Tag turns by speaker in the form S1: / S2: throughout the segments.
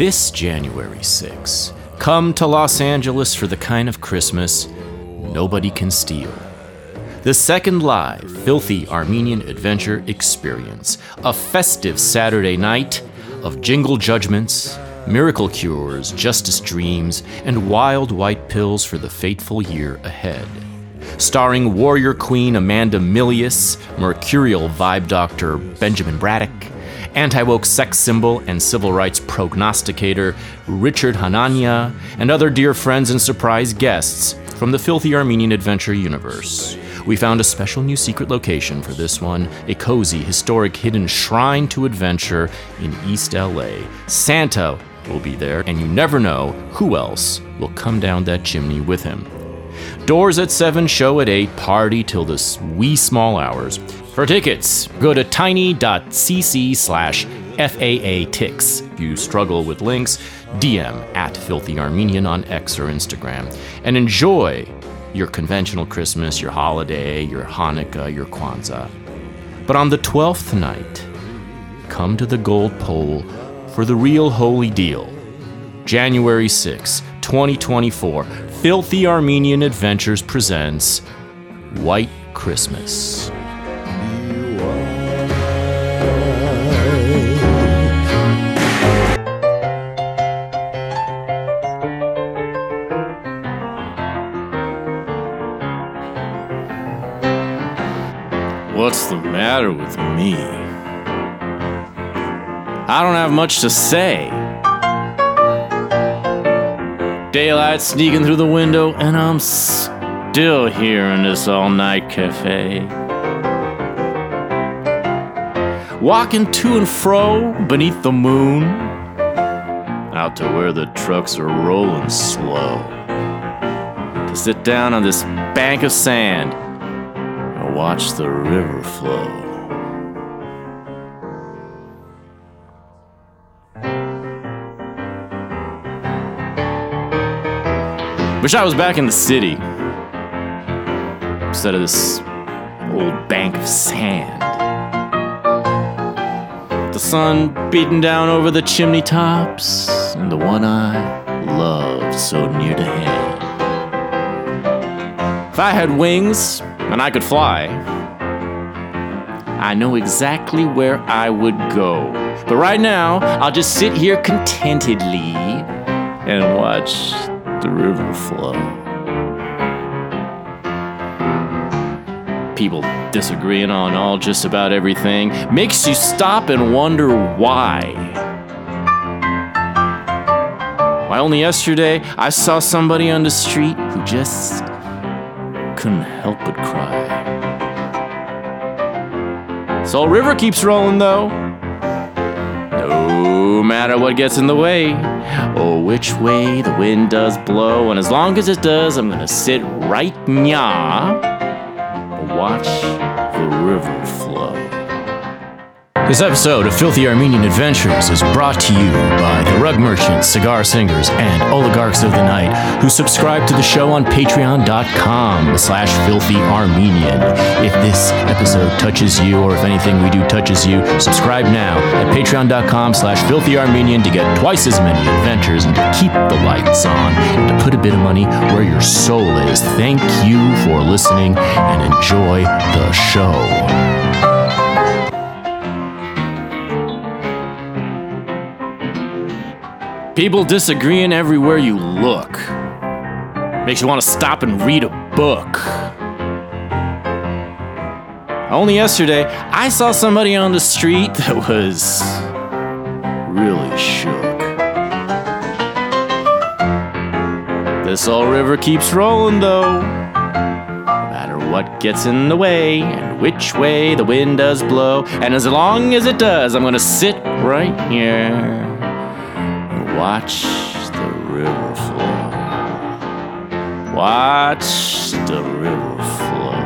S1: This January 6, come to Los Angeles for the kind of Christmas nobody can steal. The second live Filthy Armenian Adventure experience, a festive Saturday night of jingle judgments, miracle cures, justice dreams, and wild white pills for the fateful year ahead. Starring warrior queen Amanda Milius, mercurial vibe doctor Benjamin Braddock, anti woke sex symbol and civil rights prognosticator Richard Hanania, and other dear friends and surprise guests from the Filthy Armenian Adventure universe. We found a special new secret location for this one a cozy, historic, hidden shrine to adventure in East LA. Santa will be there, and you never know who else will come down that chimney with him. Doors at 7, show at 8, party till the wee small hours. For tickets, go to tiny.cc slash FAA If you struggle with links, DM at Filthy Armenian on X or Instagram. And enjoy your conventional Christmas, your holiday, your Hanukkah, your Kwanzaa. But on the 12th night, come to the gold pole for the real holy deal. January 6, 2024, Filthy Armenian Adventures presents White Christmas. The matter with me? I don't have much to say. Daylight sneaking through the window, and I'm still here in this all night cafe. Walking to and fro beneath the moon, out to where the trucks are rolling slow. To sit down on this bank of sand and watch the river flow. Wish I was back in the city instead of this old bank of sand. The sun beating down over the chimney tops, and the one I loved so near to hand. If I had wings and I could fly, I know exactly where I would go. But right now, I'll just sit here contentedly and watch the river flow. People disagreeing on all just about everything makes you stop and wonder why. Why, only yesterday I saw somebody on the street who just couldn't help but cry. Soul River keeps rolling though. No matter what gets in the way, or which way the wind does blow, and as long as it does, I'm gonna sit right nya and watch the river flow. This episode of Filthy Armenian Adventures is brought to you by the rug merchants, cigar singers, and oligarchs of the night who subscribe to the show on patreon.com slash filthy armenian. If this episode touches you, or if anything we do touches you, subscribe now at patreon.com slash filthy armenian to get twice as many adventures and to keep the lights on and to put a bit of money where your soul is. Thank you for listening and enjoy the show. People disagreeing everywhere you look. Makes you want to stop and read a book. Only yesterday, I saw somebody on the street that was really shook. This old river keeps rolling though. No matter what gets in the way and which way the wind does blow. And as long as it does, I'm gonna sit right here watch the river flow. Watch the river flow.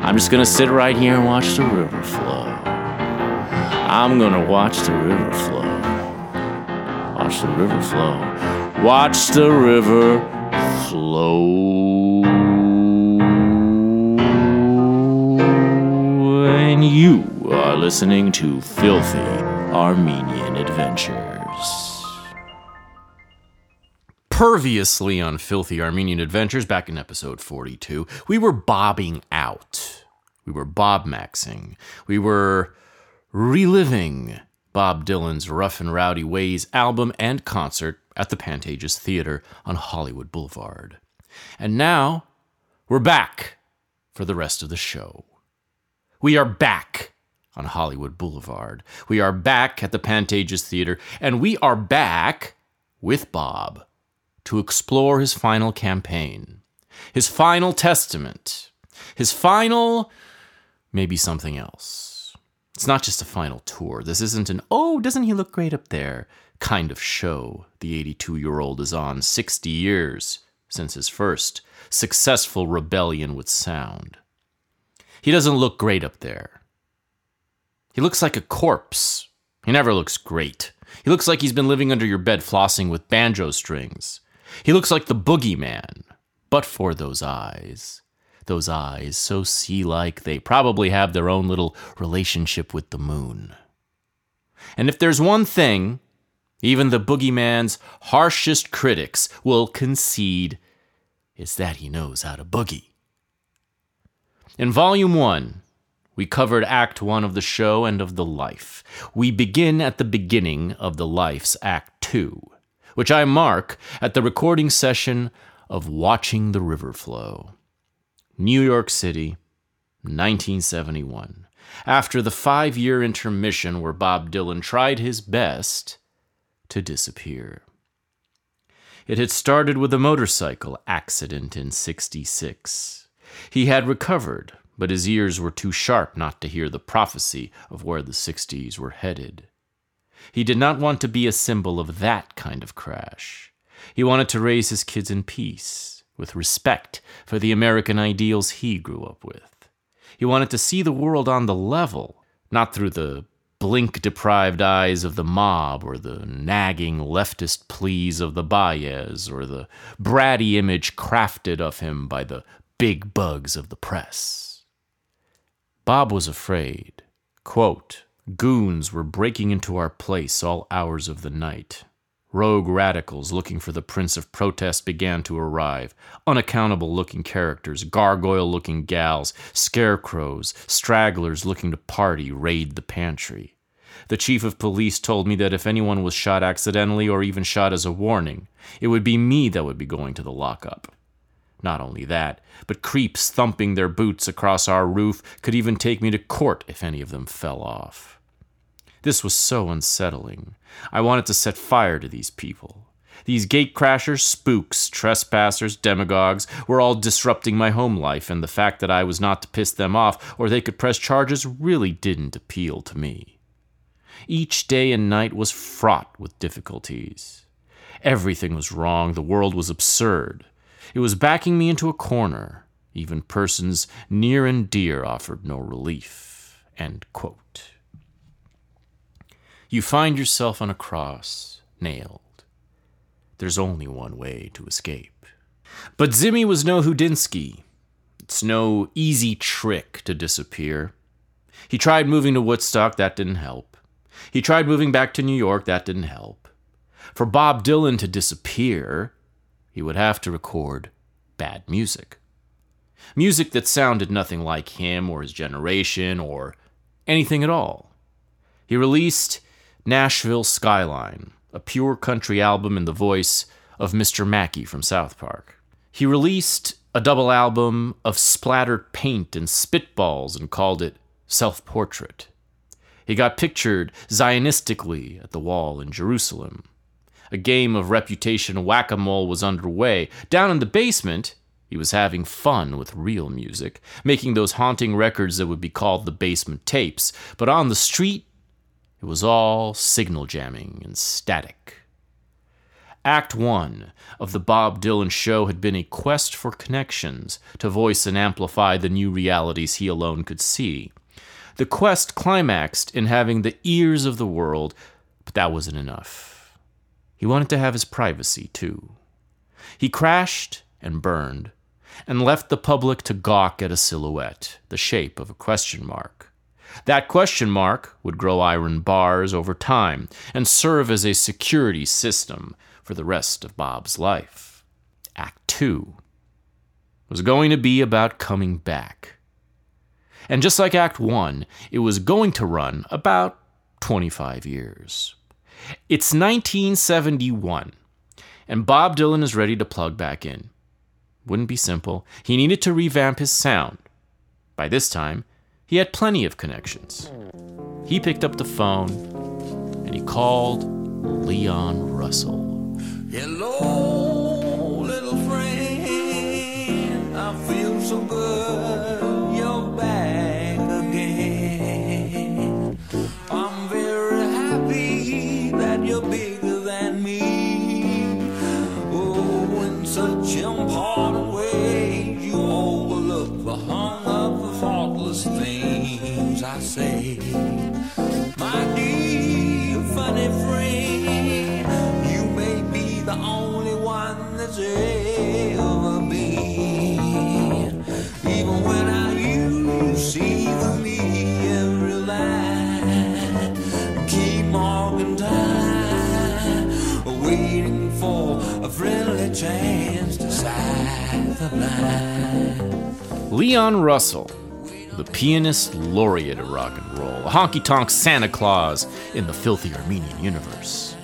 S1: I'm just gonna sit right here and watch the river flow. I'm gonna watch the river flow. Watch the river flow. Watch the river flow. And you are listening to Filthy Armenian Adventures. Perviously on Filthy Armenian Adventures back in episode 42, we were bobbing out. We were bob maxing. We were reliving Bob Dylan's Rough and Rowdy Ways album and concert at the Pantages Theater on Hollywood Boulevard. And now we're back for the rest of the show. We are back on Hollywood Boulevard. We are back at the Pantages Theater, and we are back with Bob to explore his final campaign, his final testament, his final maybe something else. It's not just a final tour. This isn't an, oh, doesn't he look great up there kind of show the 82 year old is on 60 years since his first successful rebellion with sound. He doesn't look great up there. He looks like a corpse. He never looks great. He looks like he's been living under your bed flossing with banjo strings. He looks like the boogeyman, but for those eyes. Those eyes, so sea like, they probably have their own little relationship with the moon. And if there's one thing, even the boogeyman's harshest critics will concede, is that he knows how to boogie. In Volume 1, we covered Act 1 of the show and of the life. We begin at the beginning of the life's Act 2, which I mark at the recording session of Watching the River Flow. New York City, 1971. After the five year intermission where Bob Dylan tried his best to disappear. It had started with a motorcycle accident in 66. He had recovered, but his ears were too sharp not to hear the prophecy of where the 60s were headed. He did not want to be a symbol of that kind of crash. He wanted to raise his kids in peace, with respect for the American ideals he grew up with. He wanted to see the world on the level, not through the blink deprived eyes of the mob, or the nagging leftist pleas of the Baez, or the bratty image crafted of him by the big bugs of the press. Bob was afraid. Quote, Goons were breaking into our place all hours of the night. Rogue radicals looking for the Prince of Protest began to arrive. Unaccountable looking characters, gargoyle looking gals, scarecrows, stragglers looking to party raid the pantry. The chief of police told me that if anyone was shot accidentally or even shot as a warning, it would be me that would be going to the lockup. Not only that, but creeps thumping their boots across our roof could even take me to court if any of them fell off. This was so unsettling. I wanted to set fire to these people. These gatecrashers, spooks, trespassers, demagogues were all disrupting my home life, and the fact that I was not to piss them off or they could press charges really didn't appeal to me. Each day and night was fraught with difficulties. Everything was wrong, the world was absurd. It was backing me into a corner. Even persons near and dear offered no relief. You find yourself on a cross, nailed. There's only one way to escape. But Zimmy was no Houdinski. It's no easy trick to disappear. He tried moving to Woodstock, that didn't help. He tried moving back to New York, that didn't help. For Bob Dylan to disappear, he would have to record bad music. Music that sounded nothing like him or his generation or anything at all. He released Nashville Skyline, a pure country album in the voice of Mr. Mackey from South Park. He released a double album of splattered paint and spitballs and called it Self Portrait. He got pictured Zionistically at the wall in Jerusalem. A game of reputation whack a mole was underway. Down in the basement, he was having fun with real music, making those haunting records that would be called the basement tapes. But on the street, it was all signal jamming and static. Act one of the Bob Dylan show had been a quest for connections to voice and amplify the new realities he alone could see. The quest climaxed in having the ears of the world, but that wasn't enough. He wanted to have his privacy, too. He crashed and burned, and left the public to gawk at a silhouette, the shape of a question mark. That question mark would grow iron bars over time and serve as a security system for the rest of Bob's life. Act 2 was going to be about coming back. And just like Act 1, it was going to run about 25 years. It's 1971, and Bob Dylan is ready to plug back in. Wouldn't be simple. He needed to revamp his sound. By this time, he had plenty of connections. He picked up the phone and he called Leon Russell.
S2: Hello, little friend. I feel so good.
S1: Leon Russell, the pianist laureate of rock and roll, a honky tonk Santa Claus in the filthy Armenian universe.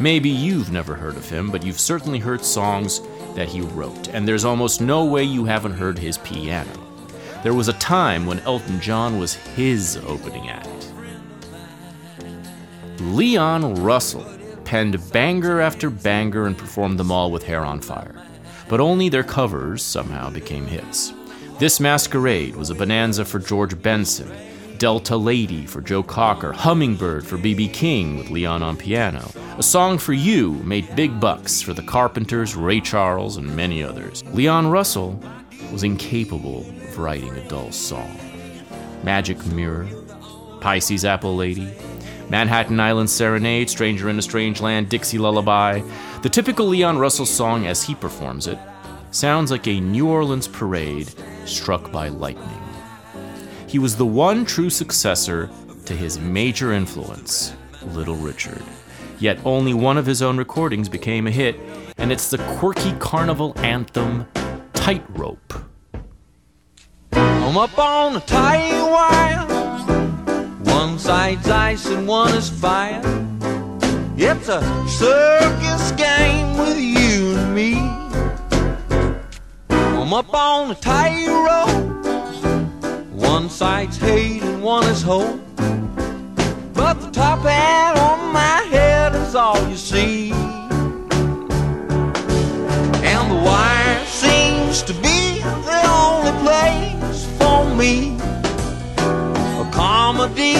S1: Maybe you've never heard of him, but you've certainly heard songs that he wrote, and there's almost no way you haven't heard his piano. There was a time when Elton John was his opening act. Leon Russell penned banger after banger and performed them all with hair on fire. But only their covers somehow became hits. This Masquerade was a bonanza for George Benson, Delta Lady for Joe Cocker, Hummingbird for B.B. King with Leon on piano. A Song for You made big bucks for the Carpenters, Ray Charles, and many others. Leon Russell was incapable of writing a dull song. Magic Mirror, Pisces Apple Lady, Manhattan Island Serenade, Stranger in a Strange Land, Dixie Lullaby. The typical Leon Russell song as he performs it sounds like a New Orleans parade struck by lightning. He was the one true successor to his major influence, Little Richard. Yet only one of his own recordings became a hit, and it's the quirky carnival anthem, Tightrope.
S2: I'm up on the tight wire. One side's ice and one is fire. It's a circus game with you and me. I'm up on the tightrope. One side's hate and one is hope. But the top hat on my head is all you see. And the wire seems to be the only place for me. Comedy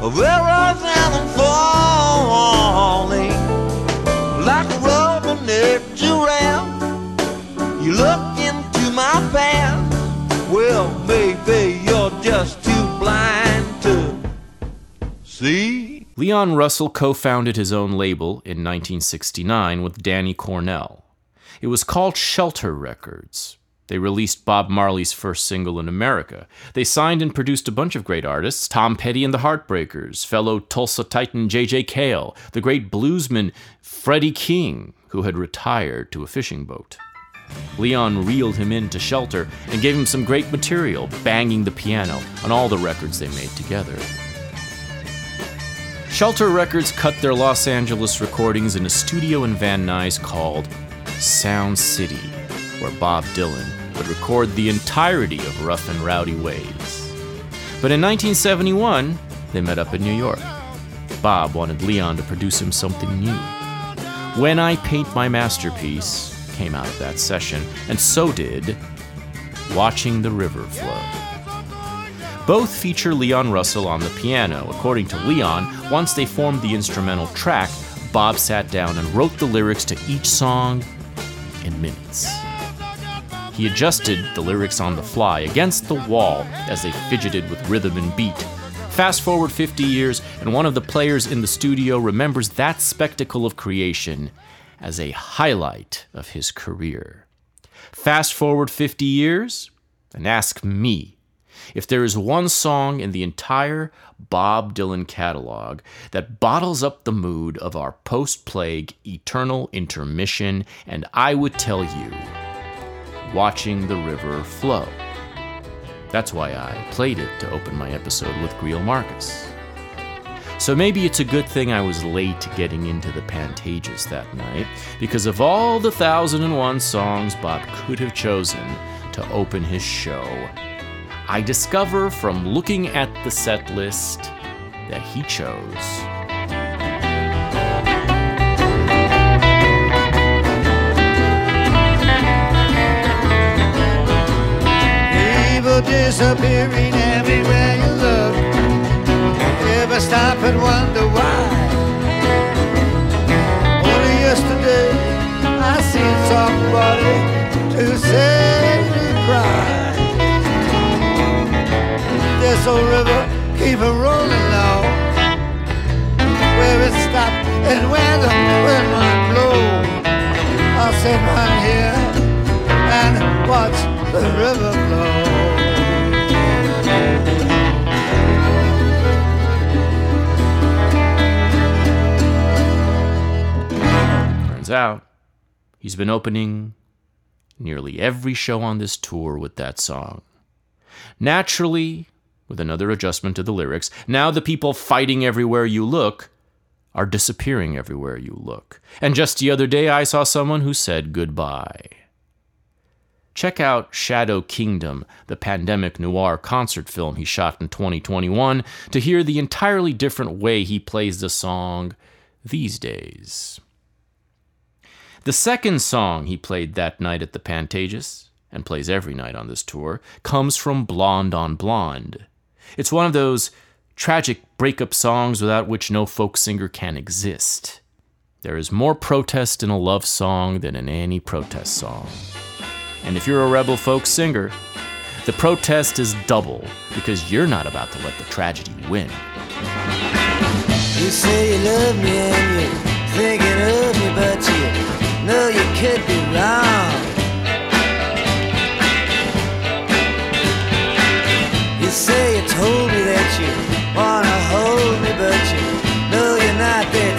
S2: of errors and falling like a giraffe. You look into my past. Well, maybe you're just too blind to see.
S1: Leon Russell co founded his own label in 1969 with Denny Cordell. It was called Shelter Records. They released Bob Marley's first single in America. They signed and produced a bunch of great artists Tom Petty and the Heartbreakers, fellow Tulsa Titan J.J. Cale, the great bluesman Freddie King, who had retired to a fishing boat. Leon reeled him into Shelter and gave him some great material, banging the piano on all the records they made together. Shelter Records cut their Los Angeles recordings in a studio in Van Nuys called Sound City, where Bob Dylan would record the entirety of Rough and Rowdy Ways. But in 1971, they met up in New York. Bob wanted Leon to produce him something new. When I Paint My Masterpiece came out of that session, and so did Watching the River Flow. Both feature Leon Russell on the piano. According to Leon, once they formed the instrumental track, Bob sat down and wrote the lyrics to each song in minutes. He adjusted the lyrics on the fly against the wall as they fidgeted with rhythm and beat. Fast forward 50 years, and one of the players in the studio remembers that spectacle of creation as a highlight of his career. Fast forward 50 years, and ask me If there is one song in the entire Bob Dylan catalog that bottles up the mood of our post plague eternal intermission, and I would tell you, Watching the River Flow. That's why I played it to open my episode with Greil Marcus. So maybe it's a good thing I was late getting into the Pantages that night, because of all the thousand and one songs Bob could have chosen to open his show, I discover from looking at the set list that he chose.
S3: People disappearing everywhere you look. Ever stop and wonder why? Only yesterday I seen somebody to say to cry. This old river keep it rolling now. Where it stop and where the wind might blow. I'll sit right here and watch the river
S1: out, he's been opening nearly every show on this tour with that song. Naturally, with another adjustment to the lyrics, now the people fighting everywhere you look are disappearing everywhere you look. And just the other day, I saw someone who said goodbye. Check out Shadow Kingdom, the pandemic noir concert film he shot in 2021, to hear the entirely different way he plays the song these days. The second song he played that night at the Pantages, and plays every night on this tour, comes from Blonde on Blonde. It's one of those tragic breakup songs without which no folk singer can exist. There is more protest in a love song than in any protest song. And if you're a rebel folk singer, the protest is double because you're not about to let the tragedy win.
S4: You say you love me and you're thinking of me, but you know you could be wrong. You say you told me that you wanna hold me, but you know you're not that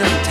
S4: sometimes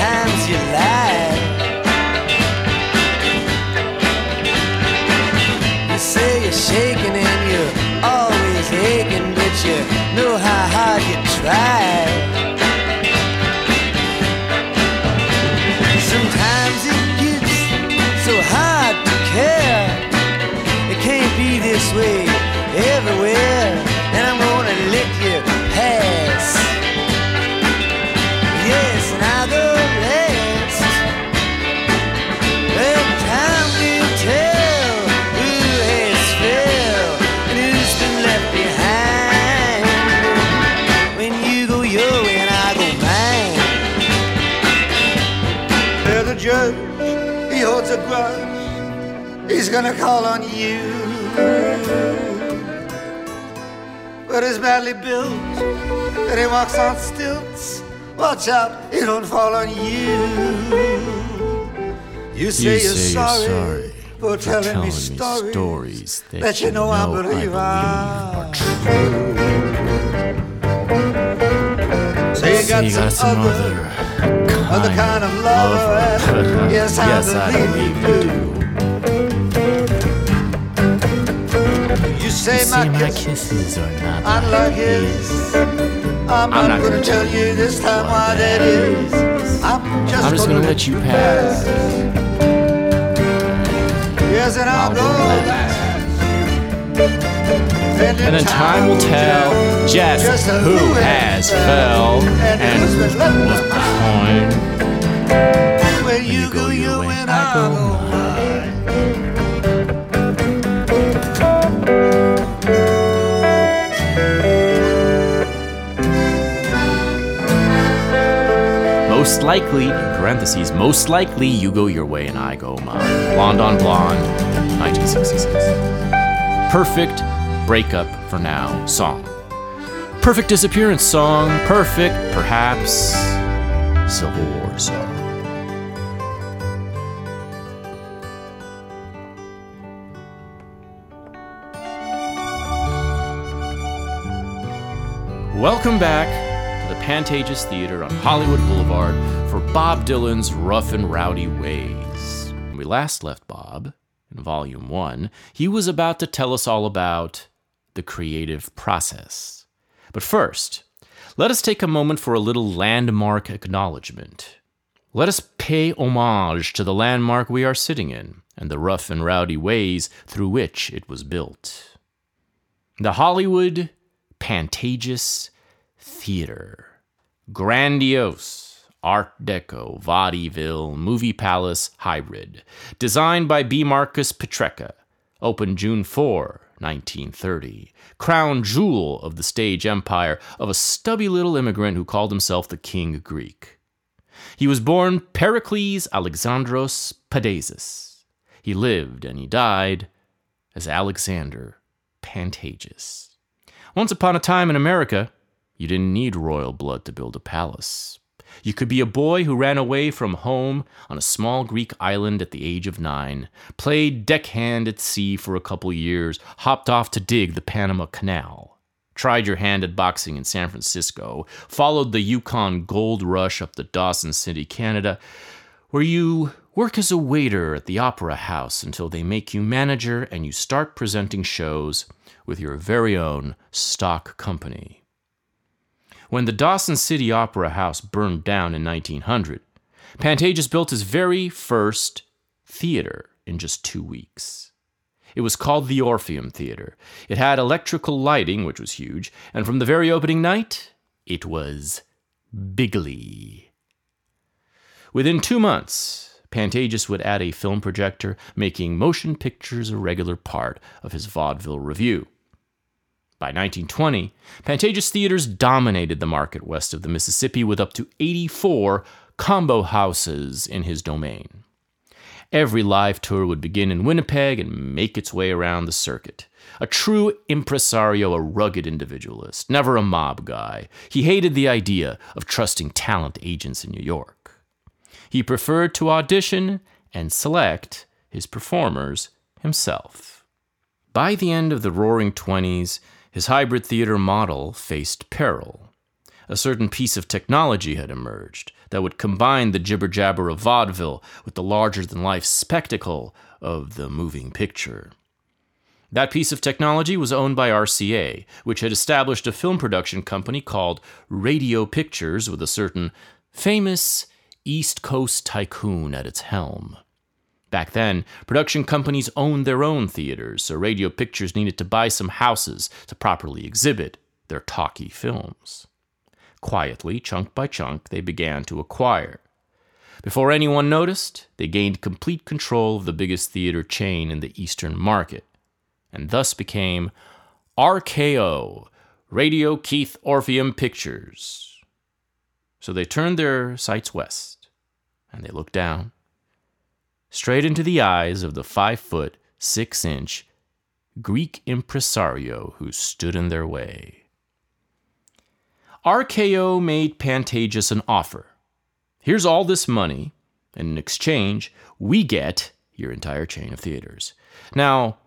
S3: He's gonna call on you. But he's badly built, and he walks on stilts. Watch out, he don't fall on you. You say,
S1: You
S3: you're, sorry
S1: you're sorry
S3: for telling, me
S1: telling me
S3: stories,
S1: stories that
S3: that you
S1: you
S3: know, I
S1: know I
S3: believe
S1: believe
S3: are true. Say you got,
S1: You got
S3: some,
S1: some
S3: other,
S1: other
S3: other kind of lover.
S1: lover.
S3: yes, I
S1: yes, I
S3: believe
S1: believe
S3: you
S1: you
S3: do. You say,
S1: See,
S3: my,
S1: my
S3: kiss,
S1: kisses are not
S3: unlike
S1: like
S3: his. I'm,
S1: I'm
S3: not, gonna
S1: gonna
S3: tell you this time why that is. I'm just,
S1: I'm just gonna let you pass.
S3: Yes, and I'll, go.
S1: And then time will tell just who has fell and
S4: left
S1: what's behind.
S4: When you go your way, and I go mine.
S1: Likely, parentheses, most likely you go your way and I go mine. Blonde on Blonde, 1966. Perfect breakup for now song. Perfect disappearance song. Perfect, perhaps, Civil War song. Welcome back Pantages Theater on Hollywood Boulevard for Bob Dylan's Rough and Rowdy Ways. When we last left Bob, in Volume 1, he was about to tell us all about the creative process. But first, let us take a moment for a little landmark acknowledgement. Let us pay homage to the landmark we are sitting in and the rough and rowdy ways through which it was built. The Hollywood Pantages Theater. Grandiose, Art Deco, vaudeville, movie palace hybrid. Designed by B. Marcus Priteca. Opened June 4, 1930. Crown jewel of the stage empire of a stubby little immigrant who called himself the King Greek. He was born Pericles Alexandros Pantazis. He lived and he died as Alexander Pantages. Once upon a time in America, you didn't need royal blood to build a palace. You could be a boy who ran away from home on a small Greek island at the age of nine, played deckhand at sea for a couple years, hopped off to dig the Panama Canal, tried your hand at boxing in San Francisco, followed the Yukon gold rush up to Dawson City, Canada, where you work as a waiter at the Opera House until they make you manager and you start presenting shows with your very own stock company. When the Dawson City Opera House burned down in 1900, Pantages built his very first theater in just two weeks. It was called the Orpheum Theater. It had electrical lighting, which was huge, and from the very opening night, it was bigly. Within two months, Pantages would add a film projector, making motion pictures a regular part of his vaudeville review. By 1920, Pantages theaters dominated the market west of the Mississippi with up to 84 combo houses in his domain. Every live tour would begin in Winnipeg and make its way around the circuit. A true impresario, a rugged individualist, never a mob guy. He hated the idea of trusting talent agents in New York. He preferred to audition and select his performers himself. By the end of the roaring 20s, his hybrid theater model faced peril. A certain piece of technology had emerged that would combine the jibber jabber of vaudeville with the larger than life spectacle of the moving picture. That piece of technology was owned by RCA, which had established a film production company called Radio Pictures with a certain famous East Coast tycoon at its helm. Back then, production companies owned their own theaters, so Radio Pictures needed to buy some houses to properly exhibit their talkie films. Quietly, chunk by chunk, they began to acquire. Before anyone noticed, they gained complete control of the biggest theater chain in the Eastern market, and thus became RKO, Radio Keith Orpheum Pictures. So they turned their sights west, and they looked down straight into the eyes of the five foot, six inch Greek impresario who stood in their way. RKO made Pantages an offer. Here's all this money, and in exchange, we get your entire chain of theaters. Now,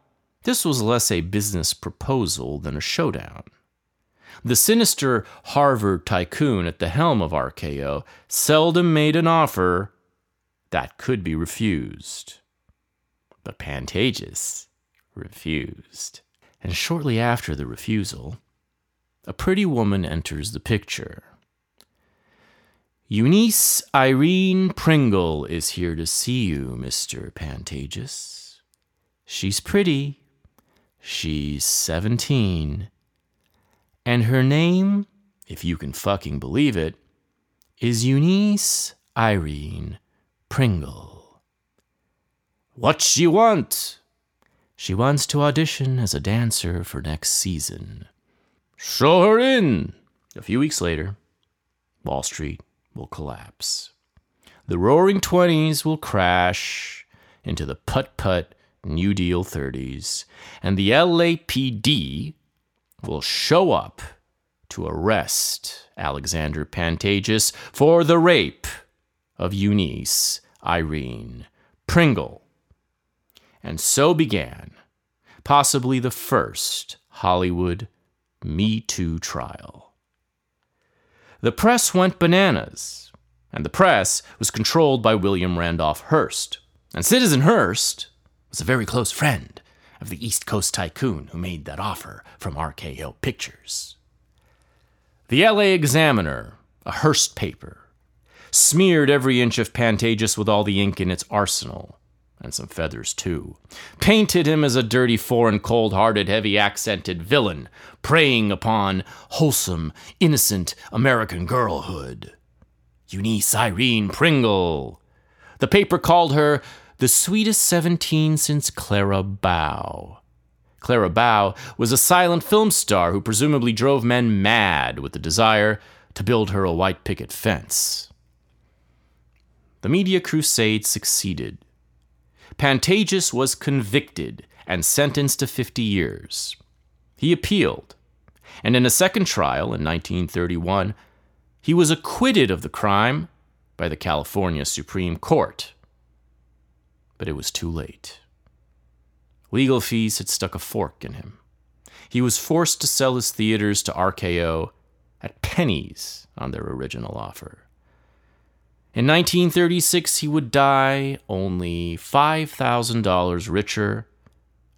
S1: this was less a business proposal than a showdown. The sinister Harvard tycoon at the helm of RKO seldom made an offer that could be refused. But Pantages refused. And shortly after the refusal, a pretty woman enters the picture. Eunice Irene Pringle is here to see you, Mr. Pantages. She's pretty. She's 17. And her name, if you can fucking believe it, is Eunice Irene Pringle. What she want? She wants to audition as a dancer for next season. Show her in. A few weeks later, Wall Street will collapse. The roaring 20s will crash into the putt putt New Deal 30s, and the LAPD will show up to arrest Alexander Pantages for the rape of Eunice Irene Pringle. And so began possibly the first Hollywood Me Too trial. The press went bananas, and the press was controlled by William Randolph Hearst. And Citizen Hearst was a very close friend of the East Coast tycoon who made that offer from RKO Pictures. The LA Examiner, a Hearst paper, smeared every inch of Pantages with all the ink in its arsenal, and some feathers too, painted him as a dirty, foreign, cold hearted, heavy accented villain, preying upon wholesome, innocent American girlhood. Eunice Irene Pringle. The paper called her the sweetest 17 since Clara Bow. Clara Bow was a silent film star who presumably drove men mad with the desire to build her a white picket fence. The media crusade succeeded. Pantages was convicted and sentenced to 50 years. He appealed, and in a second trial in 1931, he was acquitted of the crime by the California Supreme Court. But it was too late. Legal fees had stuck a fork in him. He was forced to sell his theaters to RKO at pennies on their original offer. In 1936, he would die only $5,000 richer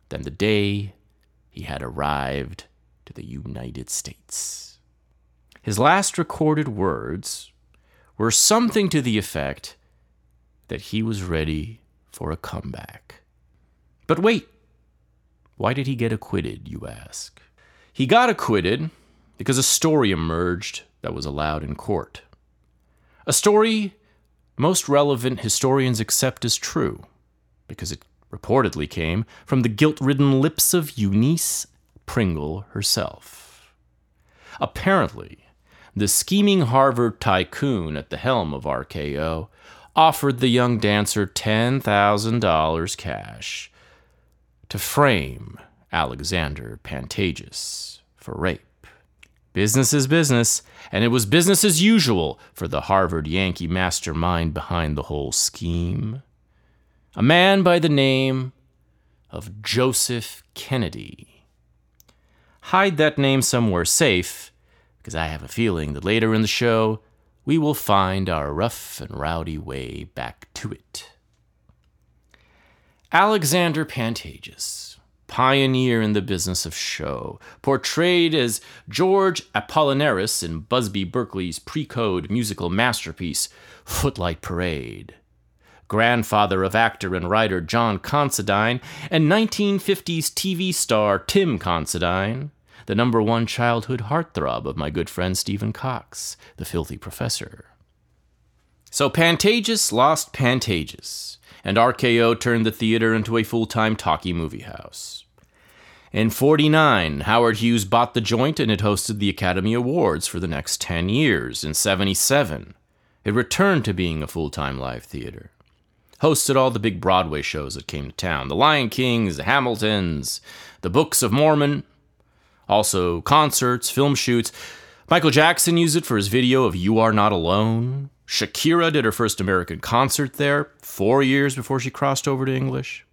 S1: than the day he had arrived to the United States. His last recorded words were something to the effect that he was ready for a comeback. But wait, why did he get acquitted, you ask? He got acquitted because a story emerged that was allowed in court. A story most relevant historians accept as true, because it reportedly came from the guilt ridden lips of Eunice Pringle herself. Apparently, the scheming Harvard tycoon at the helm of RKO offered the young dancer $10,000 cash to frame Alexander Pantages for rape. Business is business, and it was business as usual for the Harvard Yankee mastermind behind the whole scheme. A man by the name of Joseph Kennedy. Hide that name somewhere safe, because I have a feeling that later in the show we will find our rough and rowdy way back to it. Alexander Pantages, pioneer in the business of show, portrayed as George Apollinaris in Busby Berkeley's pre code musical masterpiece, Footlight Parade. Grandfather of actor and writer John Considine and 1950s TV star Tim Considine, the number one childhood heartthrob of my good friend Stephen Cox, the filthy professor. So Pantages lost Pantages and RKO turned the theater into a full time talkie movie house. In 49, Howard Hughes bought the joint and it hosted the Academy Awards for the next 10 years. In 77, it returned to being a full time live theater. Hosted all the big Broadway shows that came to town The Lion Kings, The Hamiltons, The Books of Mormon, also concerts, film shoots. Michael Jackson used it for his video of You Are Not Alone. Shakira did her first American concert there, four years before she crossed over to English.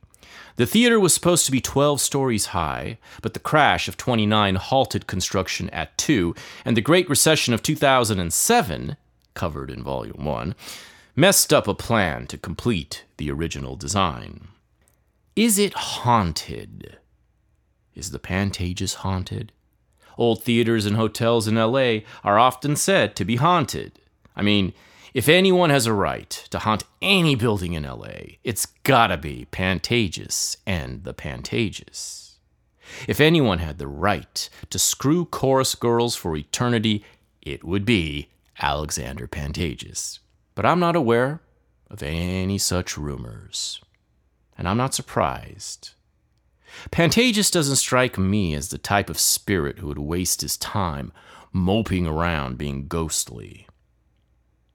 S1: The theater was supposed to be 12 stories high, but the crash of 29 halted construction at 2, and the Great Recession of 2007, covered in Volume 1, messed up a plan to complete the original design. Is it haunted? Is the Pantages haunted? Old theaters and hotels in LA are often said to be haunted. I mean, if anyone has a right to haunt any building in LA, it's gotta be Pantages and the Pantages. If anyone had the right to screw chorus girls for eternity, it would be Alexander Pantages. But I'm not aware of any such rumors. And I'm not surprised. Pantages doesn't strike me as the type of spirit who would waste his time moping around being ghostly.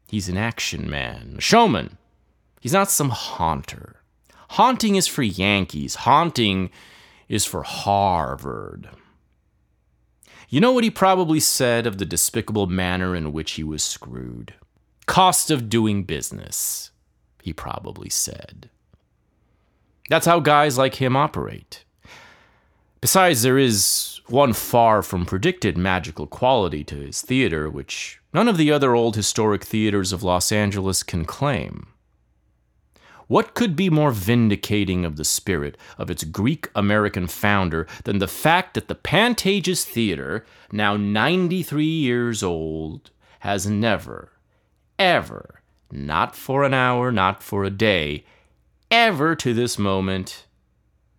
S1: He's an action man, a showman. He's not some haunter. Haunting is for Yankees. Haunting is for Harvard. You know what he probably said of the despicable manner in which he was screwed? Cost of doing business, he probably said. That's how guys like him operate. Besides, there is one far from predicted magical quality to his theater, which none of the other old historic theaters of Los Angeles can claim. What could be more vindicating of the spirit of its Greek American founder than the fact that the Pantages Theater, now 93 years old, has never, ever, not for an hour, not for a day, ever to this moment,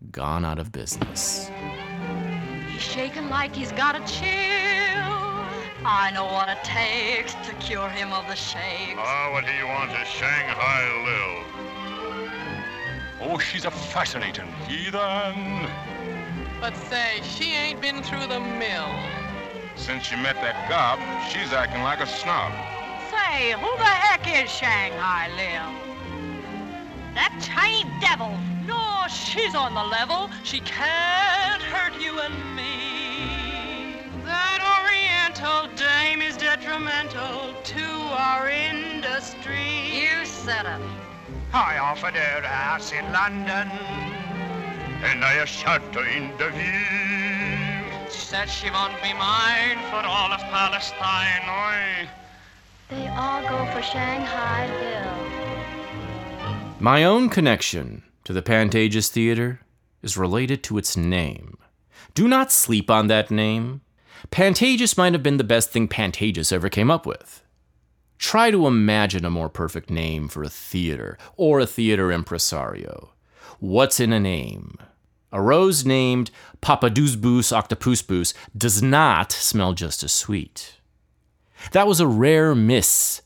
S1: gone out of business?
S5: He's shaking like he's got a chill. I know what it takes to cure him of the shakes.
S6: Ah, what he wants is Shanghai Lil. Oh, she's a fascinating heathen.
S7: But say, she ain't been through the mill.
S6: Since she met that gob, she's acting like a snob.
S5: Say, who the heck is Shanghai Lil? That Chinese devil.
S7: No, she's on the level. She can't hurt you and me. That Oriental dame is detrimental to our industry.
S5: You said it.
S4: I offered her a house in London.
S6: And I shot her in the view.
S7: She said she won't be mine for all of Palestine. Oi.
S8: They all go for Shanghai Lil.
S1: My own connection to the Pantages Theater is related to its name. Do not sleep on that name. Pantages might have been the best thing Pantages ever came up with. Try to imagine a more perfect name for a theater or a theater impresario. What's in a name? A rose named Papadouzbous Octopusbous does not smell just as sweet. That was a rare miss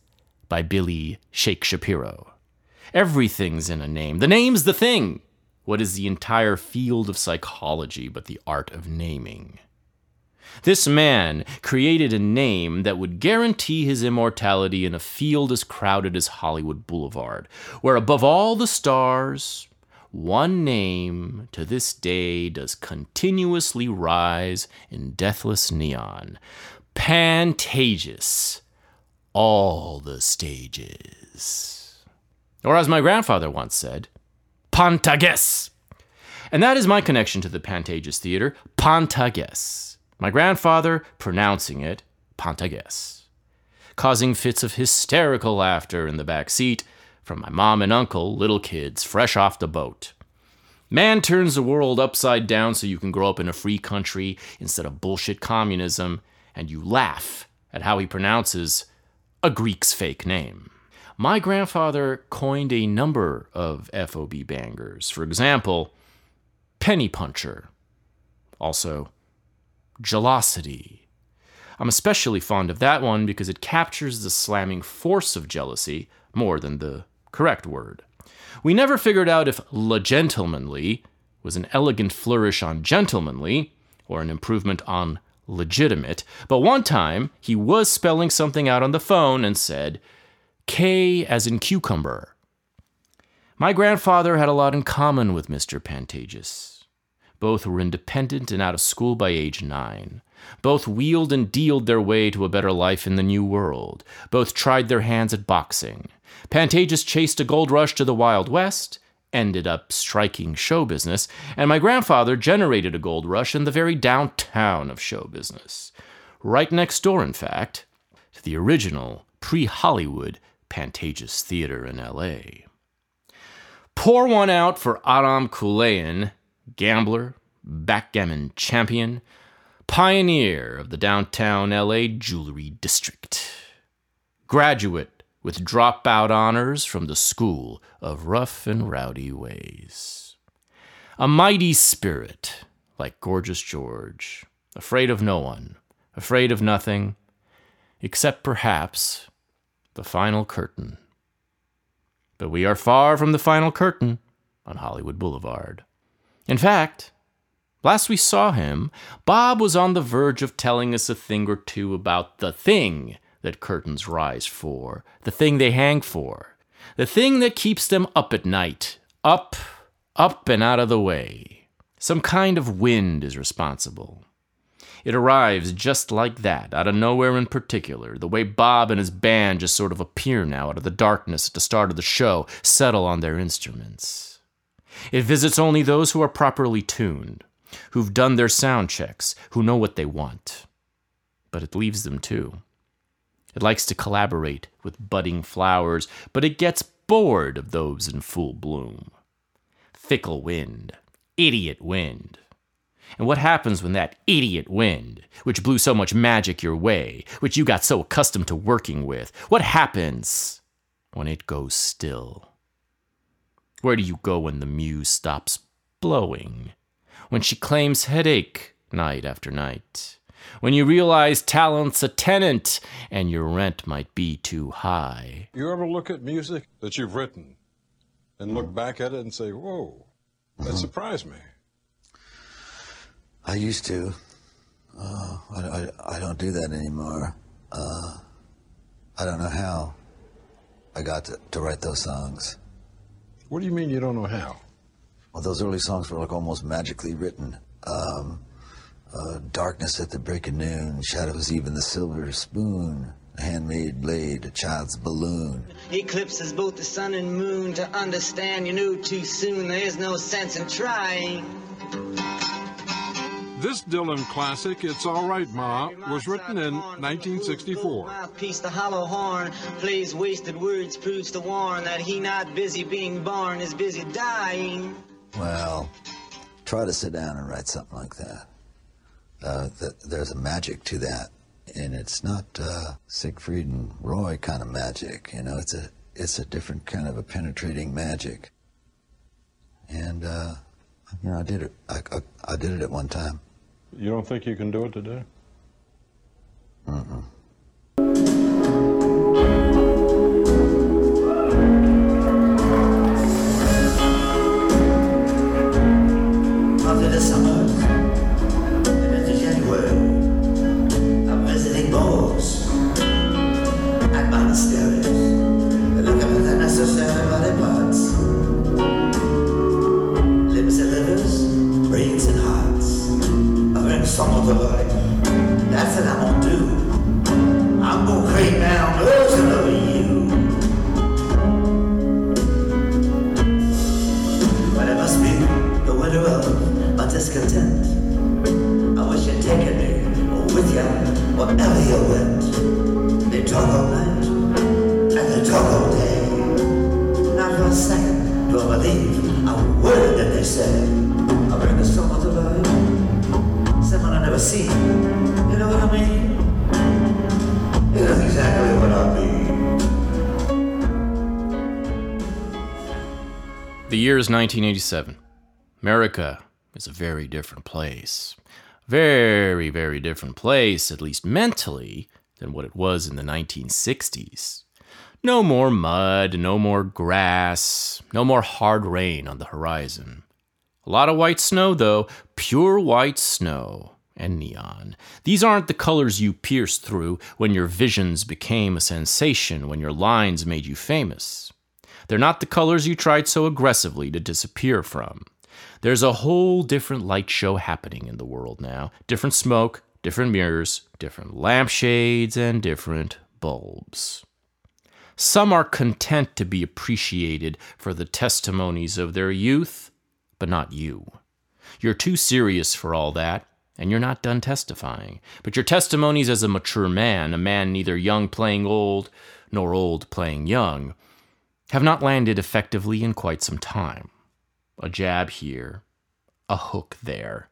S1: by Billy Shake Shapiro. Everything's in a name. The name's the thing. What is the entire field of psychology but the art of naming? This man created a name that would guarantee his immortality in a field as crowded as Hollywood Boulevard, where above all the stars, one name to this day does continuously rise in deathless neon Pantages. All the stages. Or as my grandfather once said, Pantages. And that is my connection to the Pantages Theater, Pantages. My grandfather pronouncing it Pantages, causing fits of hysterical laughter in the back seat from my mom and uncle, little kids fresh off the boat. Man turns the world upside down so you can grow up in a free country instead of bullshit communism, and you laugh at how he pronounces a Greek's fake name. My grandfather coined a number of FOB bangers. For example, Penny Puncher. Also, Gelosity. I'm especially fond of that one because it captures the slamming force of jealousy more than the correct word. We never figured out if legentlemanly was an elegant flourish on gentlemanly or an improvement on legitimate, but one time he was spelling something out on the phone and said, K as in cucumber. My grandfather had a lot in common with Mr. Pantages. Both were independent and out of school by age nine. Both wheeled and dealed their way to a better life in the New World. Both tried their hands at boxing. Pantages chased a gold rush to the Wild West, ended up striking show business, and my grandfather generated a gold rush in the very downtown of show business. Right next door, in fact, to the original pre Hollywood Pantages Theater in LA. Pour one out for Aram Kulayan, gambler, backgammon champion, pioneer of the downtown LA jewelry district. Graduate with dropout honors from the School of Rough and Rowdy Ways. A mighty spirit, like Gorgeous George, afraid of no one, afraid of nothing, except perhaps the final curtain. But we are far from the final curtain on Hollywood Boulevard. In fact, last we saw him, Bob was on the verge of telling us a thing or two about the thing that curtains rise for, the thing they hang for, the thing that keeps them up at night, up, up, and out of the way. Some kind of wind is responsible. It arrives just like that, out of nowhere in particular, the way Bob and his band just sort of appear now out of the darkness at the start of the show, settle on their instruments. It visits only those who are properly tuned, who've done their sound checks, who know what they want. But it leaves them too. It likes to collaborate with budding flowers, but it gets bored of those in full bloom. Fickle wind, idiot wind. And what happens when that idiot wind, which blew so much magic your way, which you got so accustomed to working with, what happens when it goes still? Where do you go when the muse stops blowing? When she claims headache night after night? When you realize talent's a tenant and your rent might be too high?
S9: You ever look at music that you've written and look back at it and say, whoa, that surprised me?
S10: I used to. Uh, I, I, I don't do that anymore. Uh, I don't know how I got to, to write those songs.
S9: What do you mean you don't know how?
S10: Well, those early songs were like almost magically written. Um, uh, darkness at the break of noon, shadows even the silver spoon, a handmade blade, a child's balloon.
S11: Eclipses both the sun and moon. To understand, you knew too soon. There is no sense in trying.
S9: This Dylan classic, It's All Right Ma, was written in 1964.
S11: Mouthpiece, the hollow horn, plays wasted words, proves to warn that he not busy being born is busy dying.
S10: Well, try to sit down and write something like that. Uh, th- there's a magic to that, and it's not uh, Siegfried and Roy kind of magic. You know, it's a it's a different kind of a penetrating magic. And uh, you know, I did it. I, I, I did it at one time.
S9: You don't think you can do it today?
S10: Mm-mm.
S12: That's what I'm gonna do. I'm gonna create now version of you. But it must be the winter of a discontent. I wish you'd taken me with you wherever you went. They talk all night and they talk all day. Not for a second do I believe a word that they say. Someone I never seen. You know what I mean? It is exactly what I mean.
S1: The year is 1987. America is a very different place. Very, very different place, at least mentally, than what it was in the 1960s. No more mud, no more grass, no more hard rain on the horizon. A lot of white snow, though, pure white snow and neon. These aren't the colors you pierced through when your visions became a sensation, when your lines made you famous. They're not the colors you tried so aggressively to disappear from. There's a whole different light show happening in the world now. Different smoke, different mirrors, different lampshades, and different bulbs. Some are content to be appreciated for the testimonies of their youth, but not you. You're too serious for all that, and you're not done testifying. But your testimonies as a mature man, a man neither young playing old nor old playing young, have not landed effectively in quite some time. A jab here, a hook there.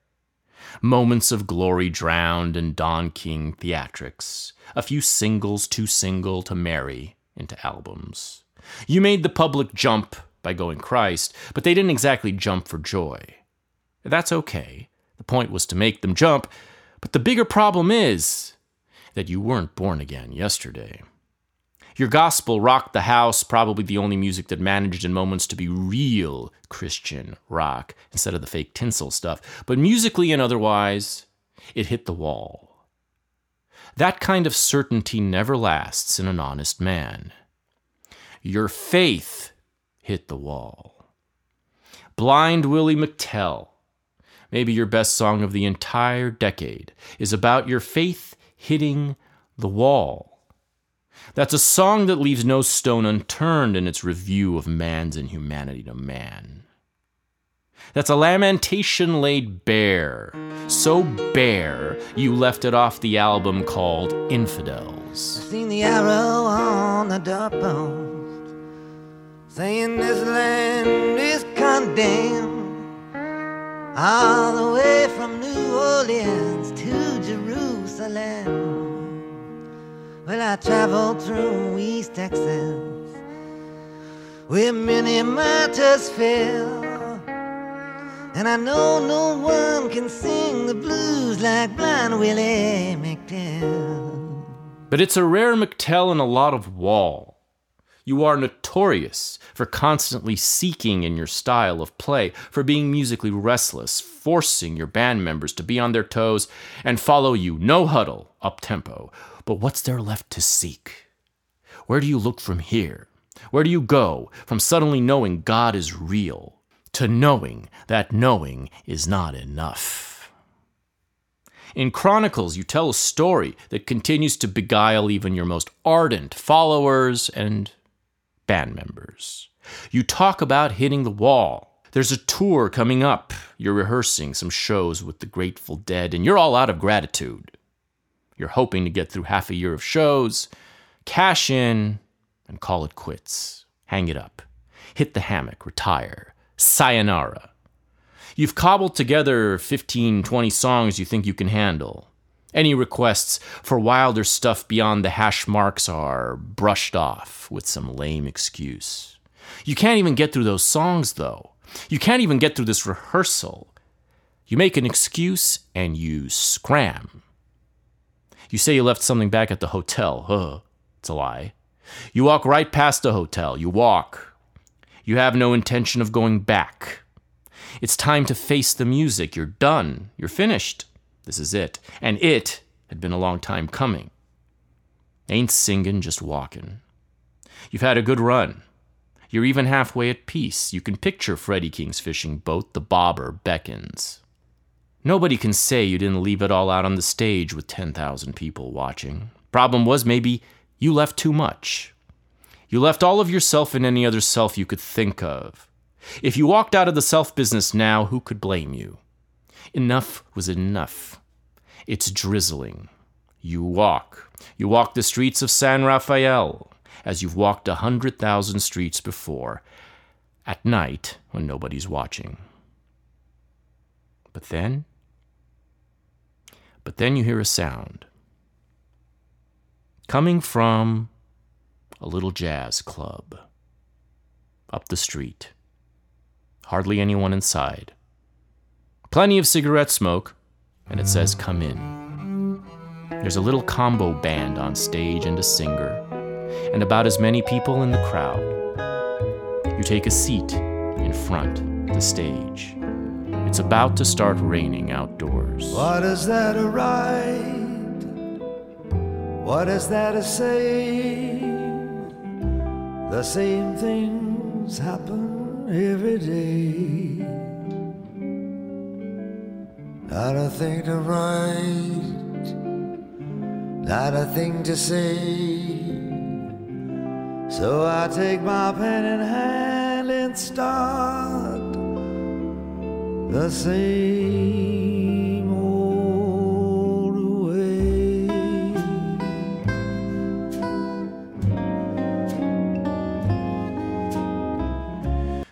S1: Moments of glory drowned in Don King theatrics, a few singles too single to marry into albums. You made the public jump by going Christ, but they didn't exactly jump for joy. That's okay. Point was to make them jump, but the bigger problem is that you weren't born again yesterday. Your gospel rocked the house, probably the only music that managed in moments to be real Christian rock instead of the fake tinsel stuff. But musically and otherwise, it hit the wall. That kind of certainty never lasts in an honest man. Your faith hit the wall. Blind Willie McTell, maybe your best song of the entire decade, is about your faith hitting the wall. That's a song that leaves no stone unturned in its review of man's inhumanity to man. That's a lamentation laid bare, so bare you left it off the album called Infidels.
S11: I've Seen the arrow on the doorpost saying this land is condemned. All the way from New Orleans to Jerusalem. Well, I traveled through East Texas where many martyrs fell. And I know no one can sing the blues like Blind Willie McTell.
S1: But it's a rare McTell and a lot of wall. You are notorious for constantly seeking in your style of play, for being musically restless, forcing your band members to be on their toes and follow you, no huddle, up tempo. But what's there left to seek? Where do you look from here? Where do you go from suddenly knowing God is real to knowing that knowing is not enough? In Chronicles, you tell a story that continues to beguile even your most ardent followers and band members. You talk about hitting the wall. There's a tour coming up. You're rehearsing some shows with the Grateful Dead, and you're all out of gratitude. You're hoping to get through half a year of shows, cash in, and call it quits. Hang it up. Hit the hammock, retire. Sayonara. You've cobbled together 15, 20 songs you think you can handle. Any requests for wilder stuff beyond the hash marks are brushed off with some lame excuse. You can't even get through those songs, though. You can't even get through this rehearsal. You make an excuse and you scram. You say you left something back at the hotel. Huh. It's a lie. You walk right past the hotel. You walk. You have no intention of going back. It's time to face the music. You're done. You're finished. This is it. And it had been a long time coming. Ain't singing, just walking. You've had a good run. You're even halfway at peace. You can picture Freddie King's fishing boat, the bobber beckons. Nobody can say you didn't leave it all out on the stage with 10,000 people watching. Problem was, maybe you left too much. You left all of yourself and any other self you could think of. If you walked out of the self business now, who could blame you? Enough was enough. It's drizzling. You walk. You walk the streets of San Rafael as you've walked a hundred thousand streets before, at night when nobody's watching. But then, but then you hear a sound coming from a little jazz club up the street. Hardly anyone inside. Plenty of cigarette smoke, and it says, Come in. There's a little combo band on stage and a singer, and about as many people in the crowd. You take a seat in front of the stage. It's about to start raining outdoors.
S4: What is that to write? What is that to say? The same things happen every day. Not a thing to write, not a thing to say. So I take my pen in hand and start the same old way.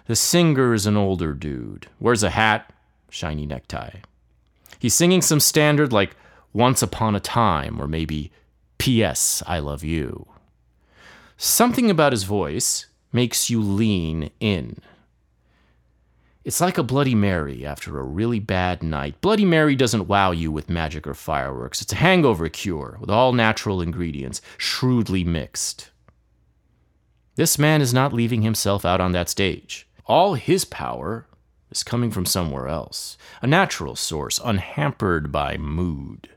S1: The singer is an older dude, wears a hat, shiny necktie. He's singing some standard like Once Upon a Time or maybe P.S. I Love You. Something about his voice makes you lean in. It's like a Bloody Mary after a really bad night. Bloody Mary doesn't wow you with magic or fireworks. It's a hangover cure with all natural ingredients, shrewdly mixed. This man is not leaving himself out on that stage. All his power is coming from somewhere else, a natural source, unhampered by mood.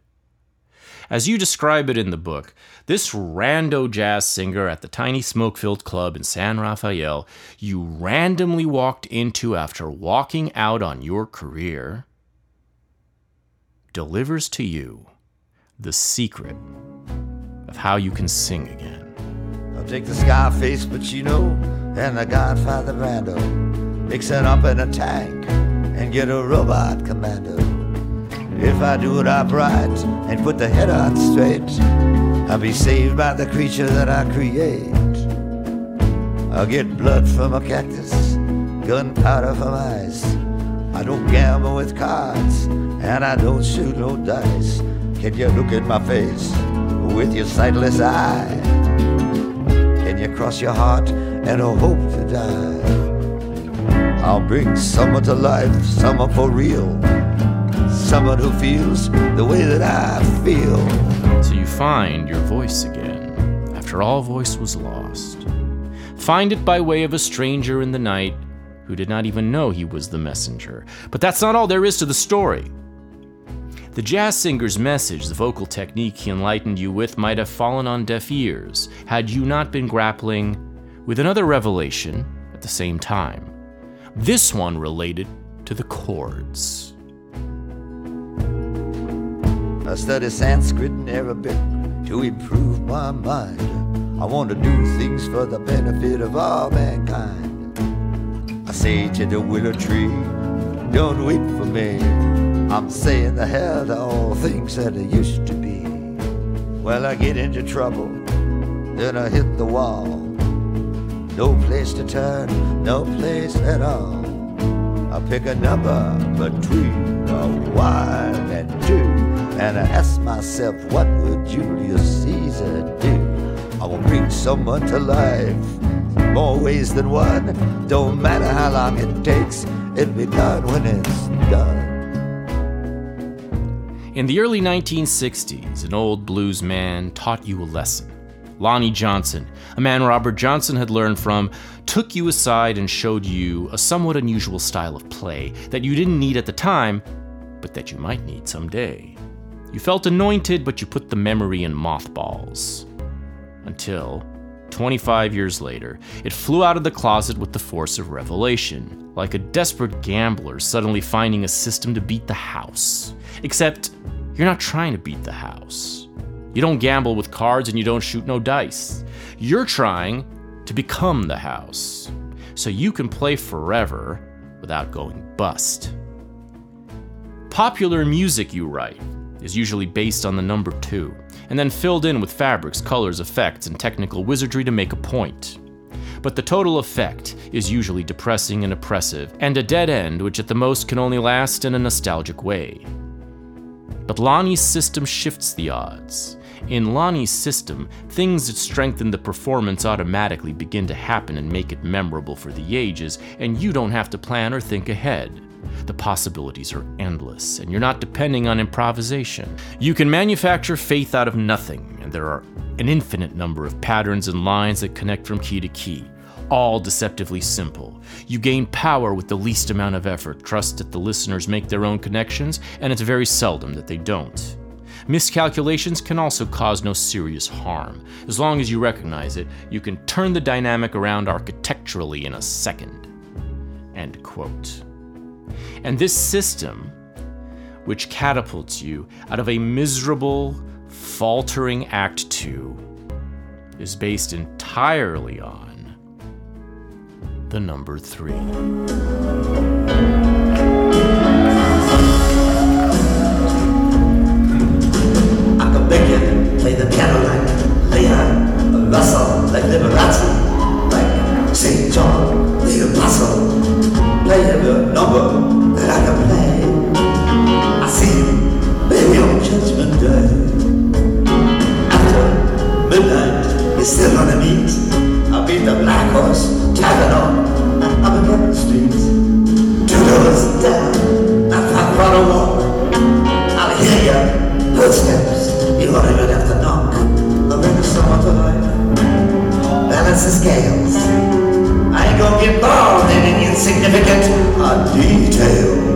S1: As you describe it in the book, this rando jazz singer at the tiny smoke filled club in San Rafael you randomly walked into after walking out on your career delivers to you the secret of how you can sing again.
S4: I'll take the Scarface Pacino and the Godfather Brando, mix it up in a tank and get a robot commando. If I do it upright and put the head on straight, I'll be saved by the creature that I create. I'll get blood from a cactus, gunpowder from ice. I don't gamble with cards, and I don't shoot no dice. Can you look at my face with your sightless eye? Can you cross your heart and hope to die? I'll bring someone to life, someone for real someone who feels the way that I feel.
S1: So you find your voice again, after all voice was lost. Find it by way of a stranger in the night who did not even know he was the messenger. But that's not all there is to the story. The jazz singer's message, the vocal technique he enlightened you with, might have fallen on deaf ears had you not been grappling with another revelation at the same time. This one related to the chords.
S4: I study Sanskrit and Arabic to improve my mind. I want to do things for the benefit of all mankind. I say to the willow tree, don't weep for me. I'm saying the hell to all things that it used to be. Well, I get into trouble, then I hit the wall. No place to turn, no place at all. I pick a number between a one and two. And I ask myself, what would Julius Caesar do? I will bring someone to life. More ways than one. Don't matter how long it takes, it'll be done when it's done.
S1: In the early 1960s, an old blues man taught you a lesson. Lonnie Johnson, a man Robert Johnson had learned from, took you aside and showed you a somewhat unusual style of play that you didn't need at the time, but that you might need someday. You felt anointed, but you put the memory in mothballs. Until, 25 years later, it flew out of the closet with the force of revelation, like a desperate gambler suddenly finding a system to beat the house. Except, you're not trying to beat the house. You don't gamble with cards and you don't shoot no dice. You're trying to become the house, so you can play forever without going bust. Popular music you write is usually based on the number 2, and then filled in with fabrics, colors, effects, and technical wizardry to make a point. But the total effect is usually depressing and oppressive, and a dead end which at the most can only last in a nostalgic way. But Lonnie's system shifts the odds. In Lonnie's system, things that strengthen the performance automatically begin to happen and make it memorable for the ages, and you don't have to plan or think ahead. The possibilities are endless, and you're not depending on improvisation. You can manufacture faith out of nothing, and there are an infinite number of patterns and lines that connect from key to key, all deceptively simple. You gain power with the least amount of effort, trust that the listeners make their own connections, and it's very seldom that they don't. Miscalculations can also cause no serious harm. As long as you recognize it, you can turn the dynamic around architecturally in a second. End quote. And this system, which catapults you out of a miserable, faltering Act 2, is based entirely on the number 3.
S12: is still on the meat. I beat the black horse, tavern on, up again the streets. Two doors down, I found about a walk. I'll hear ya,
S4: footsteps, you won't even have to knock. I'll bring someone to life, balance the scales. I ain't gonna get bored in any insignificant uh, detail.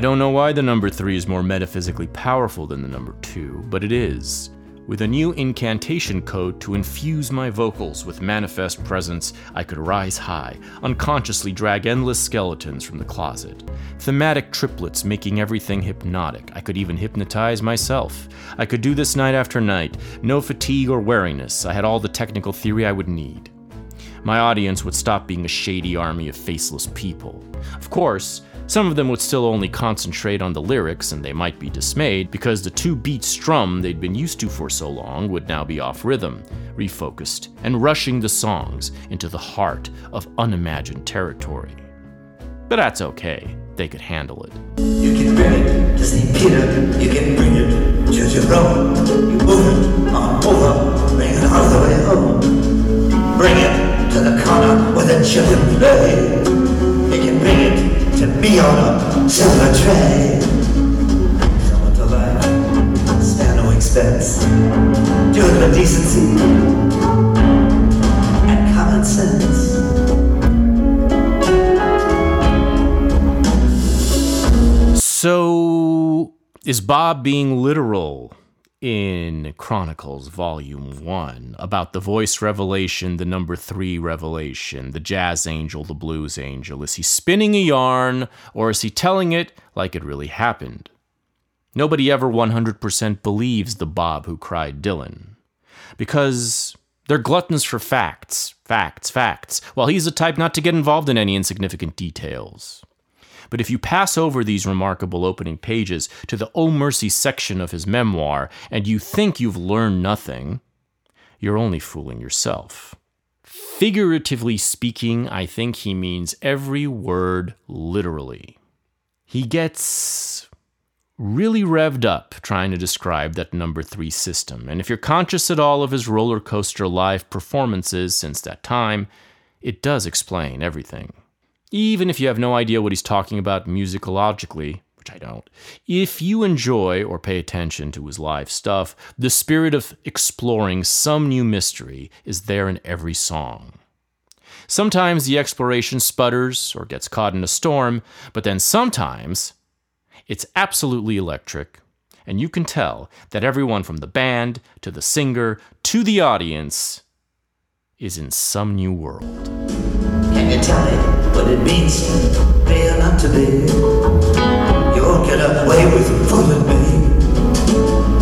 S1: I don't know why the number 3 is more metaphysically powerful than the number 2, but it is. With a new incantation code to infuse my vocals with manifest presence, I could rise high, unconsciously drag endless skeletons from the closet. Thematic triplets making everything hypnotic. I could even hypnotize myself. I could do this night after night, no fatigue or weariness. I had all the technical theory I would need. My audience would stop being a shady army of faceless people. Of course, some of them would still only concentrate on the lyrics, and they might be dismayed because the two beat strum they'd been used to for so long would now be off rhythm, refocused, and rushing the songs into the heart of unimagined territory. But that's okay, they could handle it.
S4: You can bring it to St. Peter, you can bring it to Jerome. You move it on over, bring it all the way home. Bring it to the corner where the children play. You can bring it to me on a silver life, spare no expense. Do it with decency and common sense.
S1: So, is Bob being literal in Chronicles Volume 1 about the voice revelation, the number 3 revelation, the jazz angel, the blues angel? Is he spinning a yarn or is he telling it like it really happened? Nobody ever 100% believes the Bob who cried Dylan because they're gluttons for facts, facts, facts, while he's the type not to get involved in any insignificant details. But if you pass over these remarkable opening pages to the Oh Mercy section of his memoir and you think you've learned nothing, you're only fooling yourself. Figuratively speaking, I think he means every word literally. He gets really revved up trying to describe that number three system, and if you're conscious at all of his roller coaster live performances since that time, it does explain everything even if you have no idea what he's talking about musicologically, which I don't, if you enjoy or pay attention to his live stuff, the spirit of exploring some new mystery is there in every song. Sometimes the exploration sputters or gets caught in a storm, but then sometimes it's absolutely electric, and you can tell that everyone from the band to the singer to the audience is in some new world.
S4: Tell me what it means to be not to be? You won't get away with fooling me.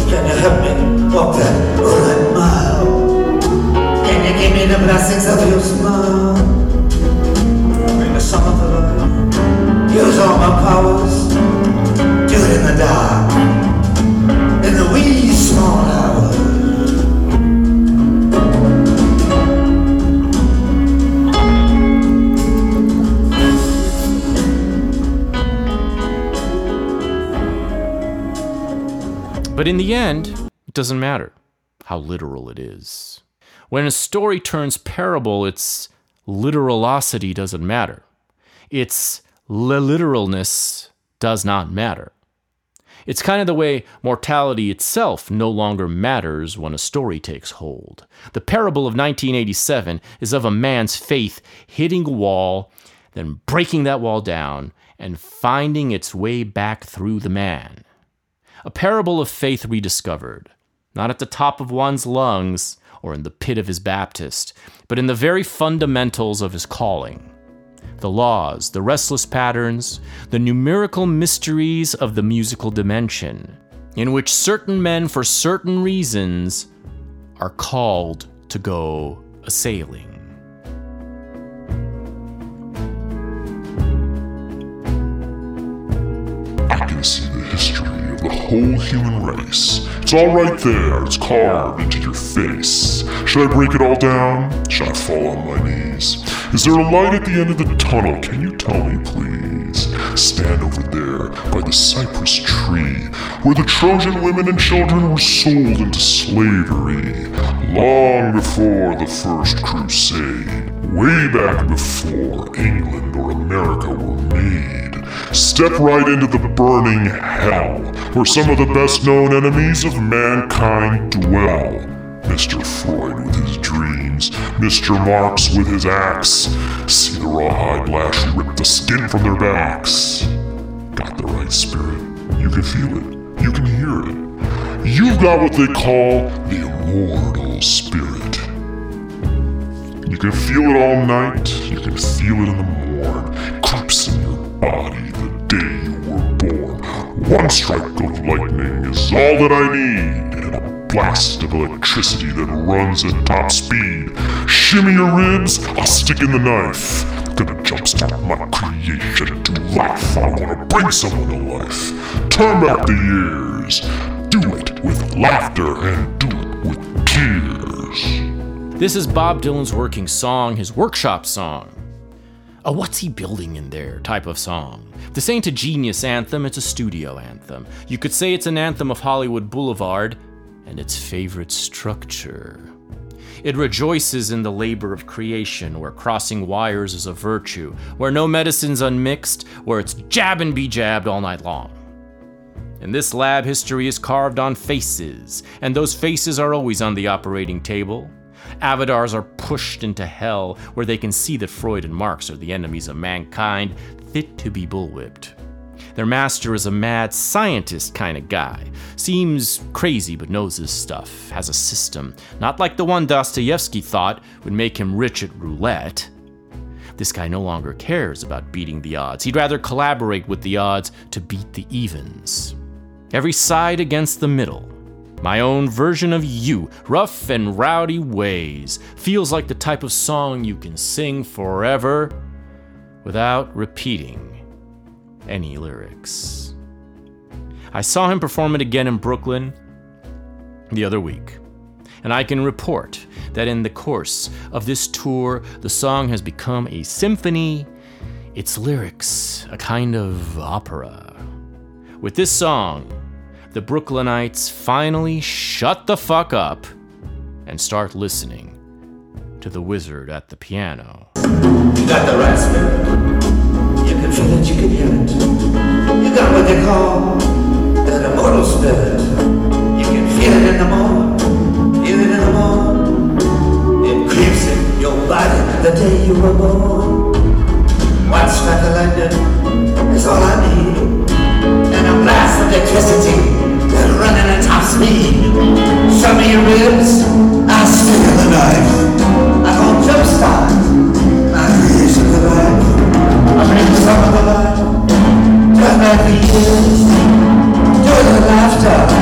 S4: Can you help me walk that moonlight mile? Can you give me the blessings of your smile? Bring the summer to life. Use all my powers.
S1: But in the end, it doesn't matter how literal it is. When a story turns parable, its literalosity doesn't matter. Its literalness does not matter. It's kind of the way mortality itself no longer matters when a story takes hold. The parable of 1987 is of a man's faith hitting a wall, then breaking that wall down, and finding its way back through the man. A parable of faith rediscovered, not at the top of one's lungs or in the pit of his Baptist, but in the very fundamentals of his calling. The laws, the restless patterns, the numerical mysteries of the musical dimension, in which certain men, for certain reasons, are called to go a sailing.
S13: I can see the history of the whole human race. It's all right there, it's carved into your face. Should I break it all down? Should I fall on my knees? Is there a light at the end of the tunnel? Can you tell me, please? Stand over there by the cypress tree where the Trojan women and children were sold into slavery long before the first crusade. Way back before England or America were made. Step right into the burning hell where some of the best known enemies of mankind dwell. Mr. Freud with his dreams, Mr. Marx with his axe. See the rawhide lash rip the skin from their backs. Got the right spirit. You can feel it. You can hear it. You've got what they call the immortal spirit. You can feel it all night. You can feel it in the morn. Creeps in your body the day you were born. One strike of lightning is all that I need, and a blast of electricity that runs at top speed. Shimmy your ribs, I'll stick in the knife. Gonna jumpstart my creation to life. I wanna bring someone to life. Turn back the years. Do it with laughter and do it with tears.
S1: This is Bob Dylan's working song, his workshop song. A what's he building in there type of song. This ain't a genius anthem, it's a studio anthem. You could say it's an anthem of Hollywood Boulevard and its favorite structure. It rejoices in the labor of creation, where crossing wires is a virtue, where no medicine's unmixed, where it's jab and be jabbed all night long. In this lab, history is carved on faces, and those faces are always on the operating table. Avatars are pushed into hell, where they can see that Freud and Marx are the enemies of mankind, fit to be bullwhipped. Their master is a mad scientist kind of guy. Seems crazy, but knows his stuff, has a system, not like the one Dostoevsky thought would make him rich at roulette. This guy no longer cares about beating the odds. He'd rather collaborate with the odds to beat the evens. Every side against the middle. My own version of you, rough and rowdy ways, feels like the type of song you can sing forever without repeating any lyrics. I saw him perform it again in Brooklyn the other week, and I can report that in the course of this tour, the song has become a symphony, its lyrics a kind of opera. With this song, the Brooklynites finally shut the fuck up and start listening to the wizard at the piano.
S4: You got the. You can feel it, you can hear it. You got what they call an immortal spirit. You can feel it in the morning, feel it in the morning. It creeps in your body the day you were born. One strike of lightning is all I need. And a blast of electricity running at top speed. Show me your ribs, I'll stick the knife. I'm gonna jumpstart my creation of life. I bring some of the life, turn back the years, do with laughter,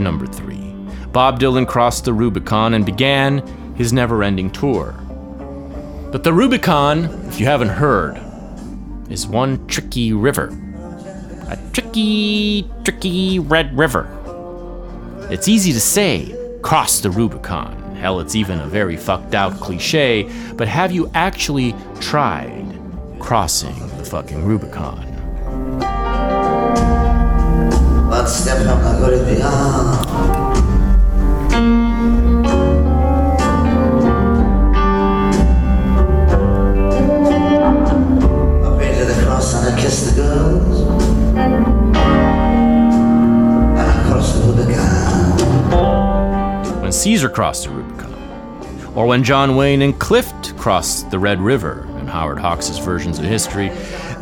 S1: number three, Bob Dylan crossed the Rubicon and began his never ending tour. But the Rubicon, if you haven't heard, is one tricky river. A tricky, tricky red river. It's easy to say, cross the Rubicon. Hell, it's even a very fucked out cliche, but have you actually tried crossing the fucking Rubicon? When Caesar crossed the Rubicon, or when John Wayne and Clift crossed the Red River in Howard Hawks' versions of history,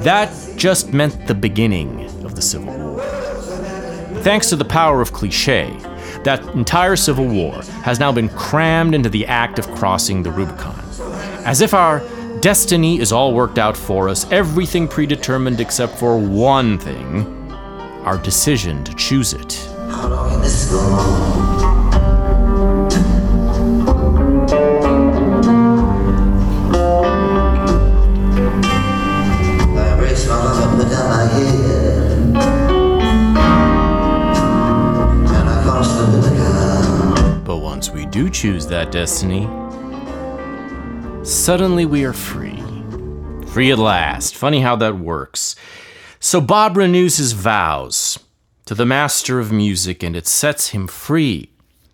S1: that just meant the beginning of the Civil War. Thanks to the power of cliche, that entire Civil War has now been crammed into the act of crossing the Rubicon. As if our destiny is all worked out for us, everything predetermined except for one thing our decision to choose it. Choose that destiny, suddenly we are free. Free at last. Funny how that works. So Bob renews his vows to the master of music, and it sets him free.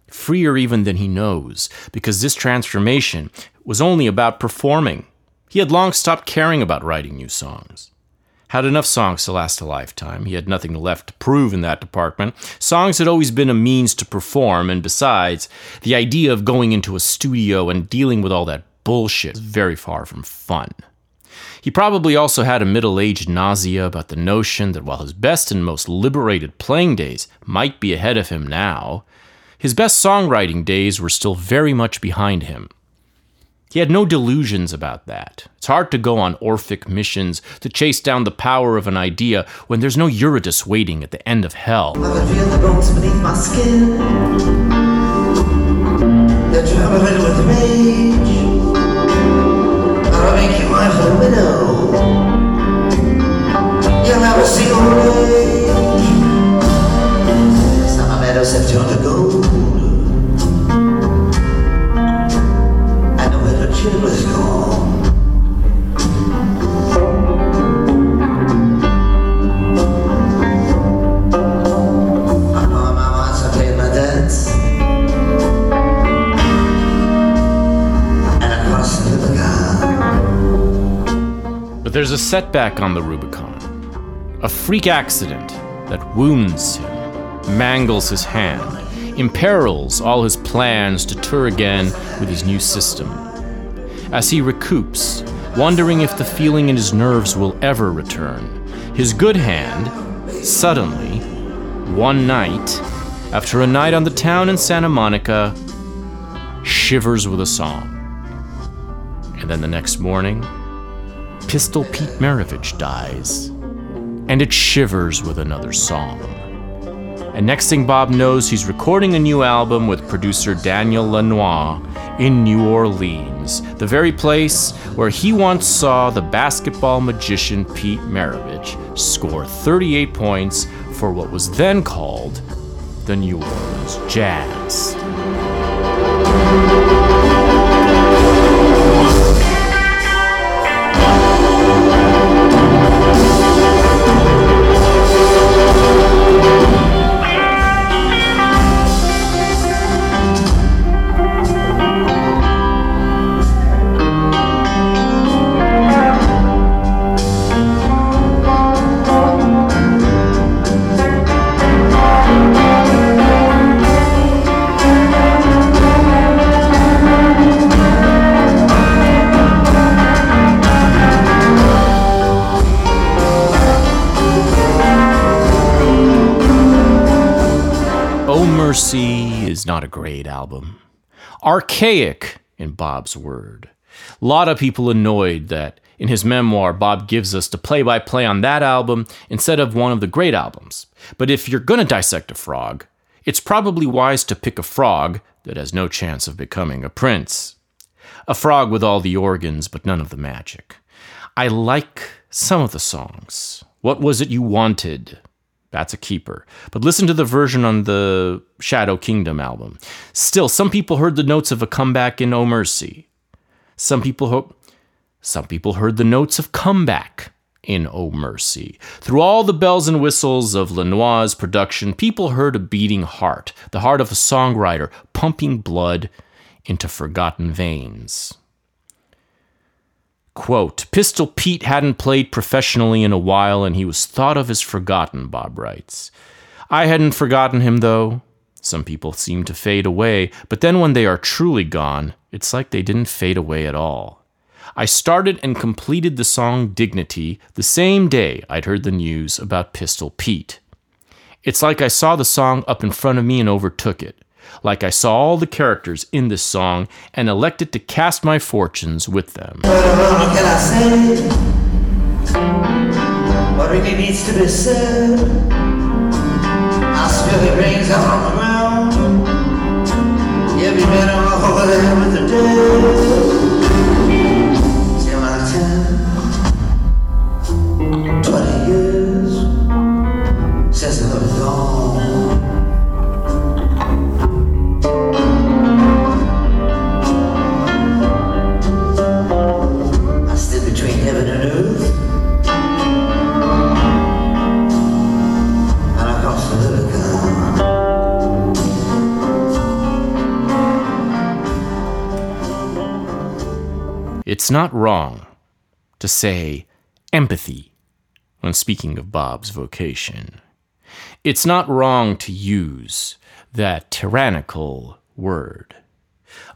S1: Freer even than he knows, because this transformation was only about performing. He had long stopped caring about writing new songs. Had enough songs to last a lifetime. He had nothing left to prove in that department. Songs had always been a means to perform, and besides, the idea of going into a studio and dealing with all that bullshit is very far from fun. He probably also had a middle aged nausea about the notion that while his best and most liberated playing days might be ahead of him now, his best songwriting days were still very much behind him. He had no delusions about that. It's hard to go on Orphic missions to chase down the power of an idea when there's no Eurydice waiting at the end of hell.
S12: I can feel the bones beneath my skin. With rage. I'll make you my widow. You'll never see old age. Summer meadows have turned to.
S1: But there's a setback on the Rubicon. A freak accident that wounds him, mangles his hand, imperils all his plans to tour again with his new system. As he recoups, wondering if the feeling in his nerves will ever return, his good hand, suddenly, one night, after a night on the town in Santa Monica, shivers with a song. And then the next morning, Pistol Pete Maravich dies, and it shivers with another song. And next thing Bob knows, he's recording a new album with producer Daniel Lanois in New Orleans, the very place where he once saw the basketball magician Pete Maravich score 38 points for what was then called the New Orleans Jazz. Not a great album. Archaic, in Bob's word. A lot of people annoyed that in his memoir, Bob gives us the play by play on that album instead of one of the great albums. But if you're gonna dissect a frog, it's probably wise to pick a frog that has no chance of becoming a prince. A frog with all the organs, but none of the magic. I like some of the songs. What was it you wanted? That's a keeper. But listen to the version on the Shadow Kingdom album. Still, some people heard the notes of a comeback in Oh Mercy. Some people ho- some people heard the notes of comeback in Oh Mercy. Through all the bells and whistles of Lanois's production, people heard a beating heart, the heart of a songwriter pumping blood into forgotten veins. Quote, Pistol Pete hadn't played professionally in a while and he was thought of as forgotten, Bob writes. I hadn't forgotten him, though. Some people seem to fade away, but then when they are truly gone, it's like they didn't fade away at all. I started and completed the song Dignity the same day I'd heard the news about Pistol Pete. It's like I saw the song up in front of me and overtook it like I saw all the characters in this song and elected to cast my fortunes with them.
S11: What really needs to be said? I spill the out on the ground. Every minute I'm over there with the dead.
S1: It's not wrong to say empathy when speaking of Bob's vocation. It's not wrong to use that tyrannical word.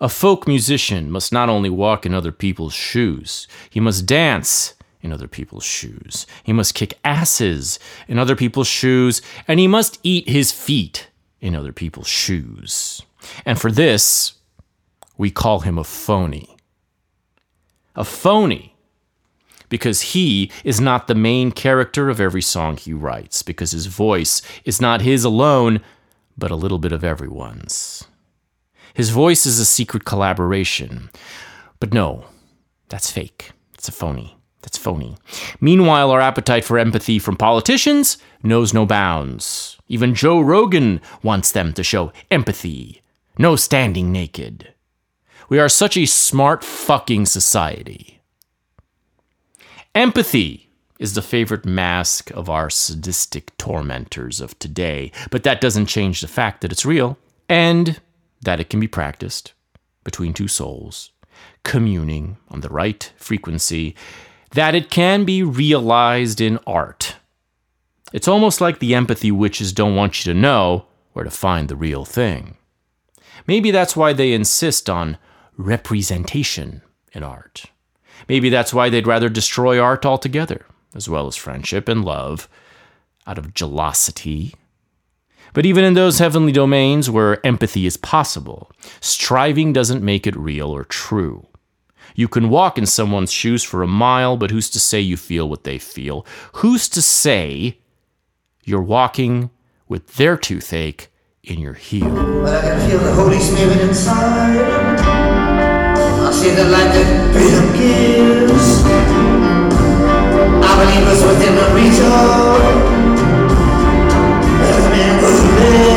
S1: A folk musician must not only walk in other people's shoes, he must dance in other people's shoes. He must kick asses in other people's shoes, and he must eat his feet in other people's shoes. And for this, we call him a phony. A phony because he is not the main character of every song he writes, because his voice is not his alone, but a little bit of everyone's. His voice is a secret collaboration. But no, that's fake. It's a phony. That's phony. Meanwhile, our appetite for empathy from politicians knows no bounds. Even Joe Rogan wants them to show empathy. No standing naked. We are such a smart fucking society. Empathy is the favorite mask of our sadistic tormentors of today, but that doesn't change the fact that it's real and that it can be practiced between two souls, communing on the right frequency, that it can be realized in art. It's almost like the empathy witches don't want you to know where to find the real thing. Maybe that's why they insist on representation in art. Maybe that's why they'd rather destroy art altogether, as well as friendship and love, out of jealousy. But even in those heavenly domains where empathy is possible, striving doesn't make it real or true. You can walk in someone's shoes for a mile, but who's to say you feel what they feel? Who's to say you're walking with their toothache in your heel?
S11: But I can feel the Holy Spirit inside. See the light that freedom gives. I believe it's within the reach of every man who lives.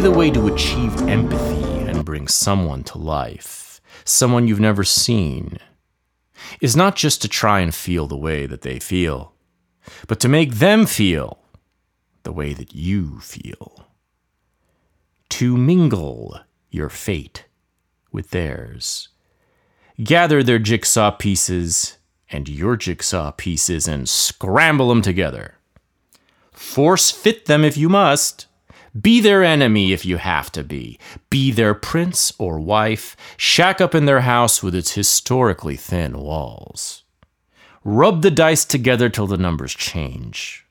S11: The
S1: way to achieve empathy and bring someone to life, someone you've never seen, is not just to try and feel the way that they feel, but to make them feel the way that you feel. To mingle your fate with theirs. Gather their jigsaw pieces and your jigsaw pieces and scramble them together. Force fit them if you must. Be their enemy if you have to be. Be their prince or wife. Shack up in their house with its historically thin walls. Rub the dice together till the numbers change.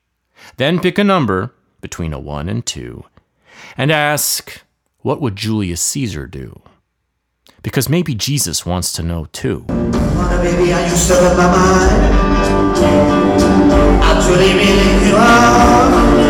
S1: Then pick a number between a 1 and 2 and ask, what would Julius Caesar do? Because maybe Jesus wants to know too.
S11: I truly believe you are.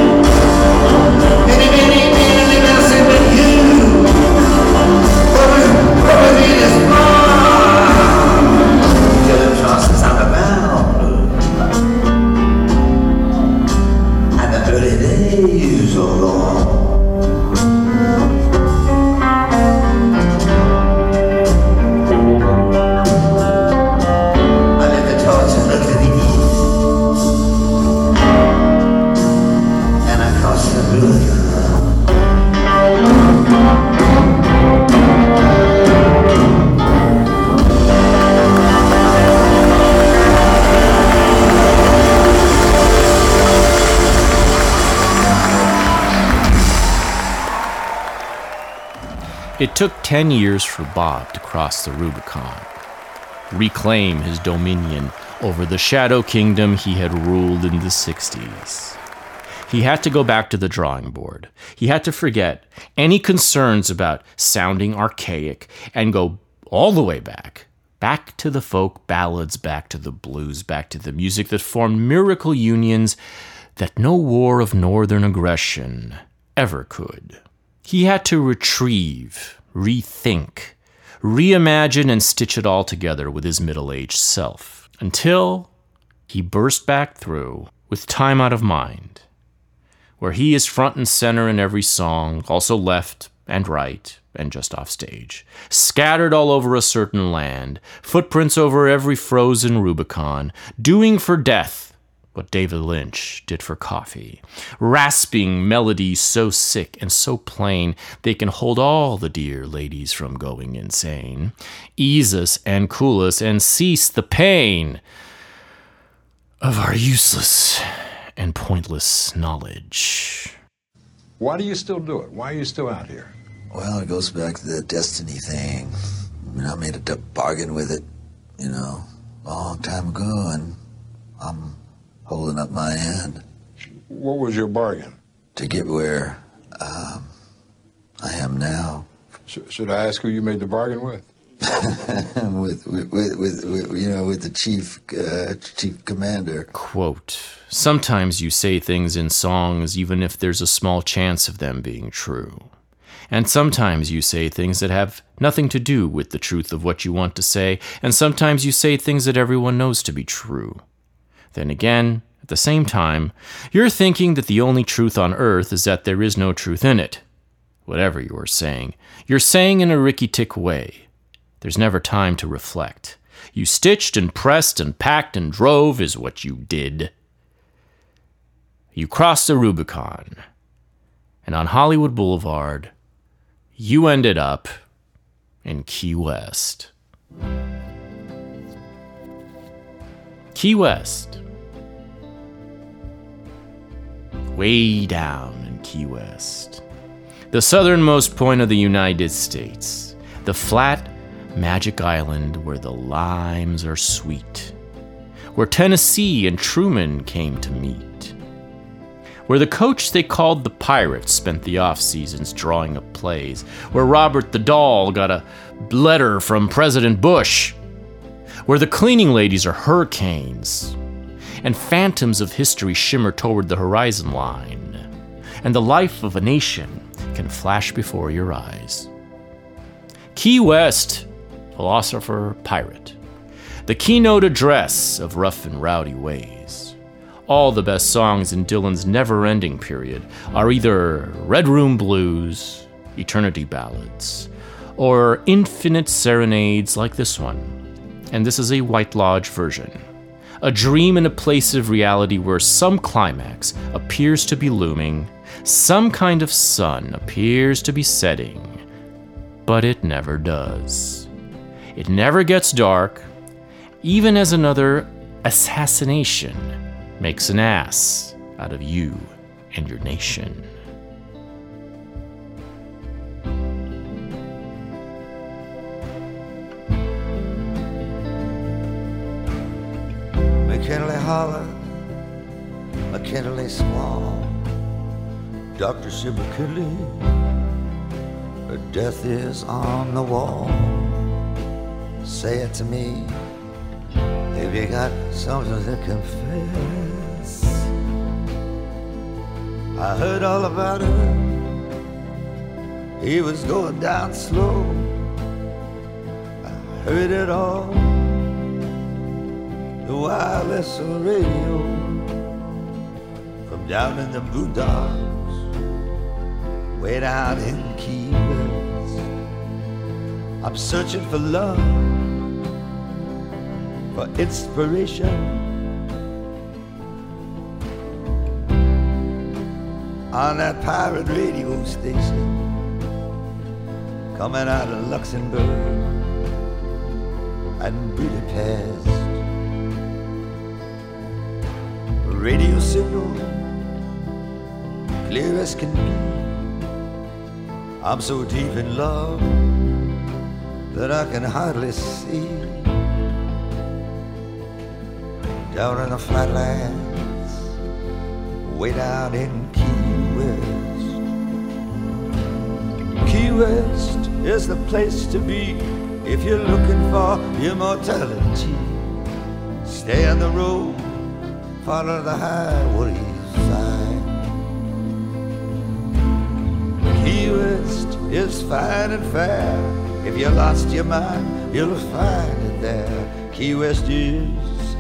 S1: It took 10 years for Bob to cross the Rubicon, reclaim his dominion over the Shadow Kingdom he had ruled in the 60s. He had to go back to the drawing board. He had to forget any concerns about sounding archaic and go all the way back. Back to the folk ballads, back to the blues, back to the music that formed miracle unions that no war of northern aggression ever could. He had to retrieve, rethink, reimagine, and stitch it all together with his middle aged self until he burst back through with Time Out of Mind, where he is front and center in every song, also left and right and just off stage, scattered all over a certain land, footprints over every frozen Rubicon, doing for death what David Lynch did for coffee, rasping melodies so sick and so plain they can hold all the dear ladies from going insane, ease us and cool us and cease the pain of our useless and pointless knowledge.
S9: Why do you still do it? Why are you still out here?
S10: Well, it goes back to the destiny thing. I mean, I made a bargain with it, you know, a long time ago, and I'm holding up my end
S9: What was your bargain?
S10: to get where um, I am now.
S9: Sh- should I ask who you made the bargain with?
S10: with, with, with, with, with, you know, with the chief, uh, chief commander.
S1: Quote Sometimes you say things in songs even if there's a small chance of them being true. And sometimes you say things that have nothing to do with the truth of what you want to say, and sometimes you say things that everyone knows to be true. Then again, at the same time, you're thinking that the only truth on earth is that there is no truth in it. Whatever you are saying, you're saying in a Ricky Tick way. There's never time to reflect. You stitched and pressed and packed and drove, is what you did. You crossed the Rubicon, and on Hollywood Boulevard, you ended up in Key West. Key West. Way down in Key West. The southernmost point of the United States. The flat, magic island where the limes are sweet. Where Tennessee and Truman came to meet where the coach they called the Pirates spent the off seasons drawing up plays, where Robert the Doll got a letter from President Bush, where the cleaning ladies are hurricanes, and phantoms of history shimmer toward the horizon line, and the life of a nation can flash before your eyes. Key West, philosopher, pirate, the keynote address of rough and rowdy ways all the best songs in Dylan's never ending period are either Red Room Blues, Eternity Ballads, or infinite serenades like this one. And this is a White Lodge version. A dream in a place of reality where some climax appears to be looming, some kind of sun appears to be setting, but it never does. It never gets dark, even as another assassination makes an ass out of you and your nation.
S4: Holland, McKinley Small, Dr. Sim McKinley, death is on the wall. Say it to me if you got something to confess. I heard all about it. He was going down slow. I heard it all. The wireless radio from down in the boondocks, way down in Key West. I'm searching for love, for inspiration. On that pirate radio station coming out of Luxembourg and Budapest. Radio signal, clear as can be. I'm so deep in love that I can hardly see. Down in the flatlands, way down in Key West. Key West is the place to be if you're looking for immortality. Stay on the road, follow the highway sign. Key West is fine and fair. If you lost your mind, you'll find it there. Key West is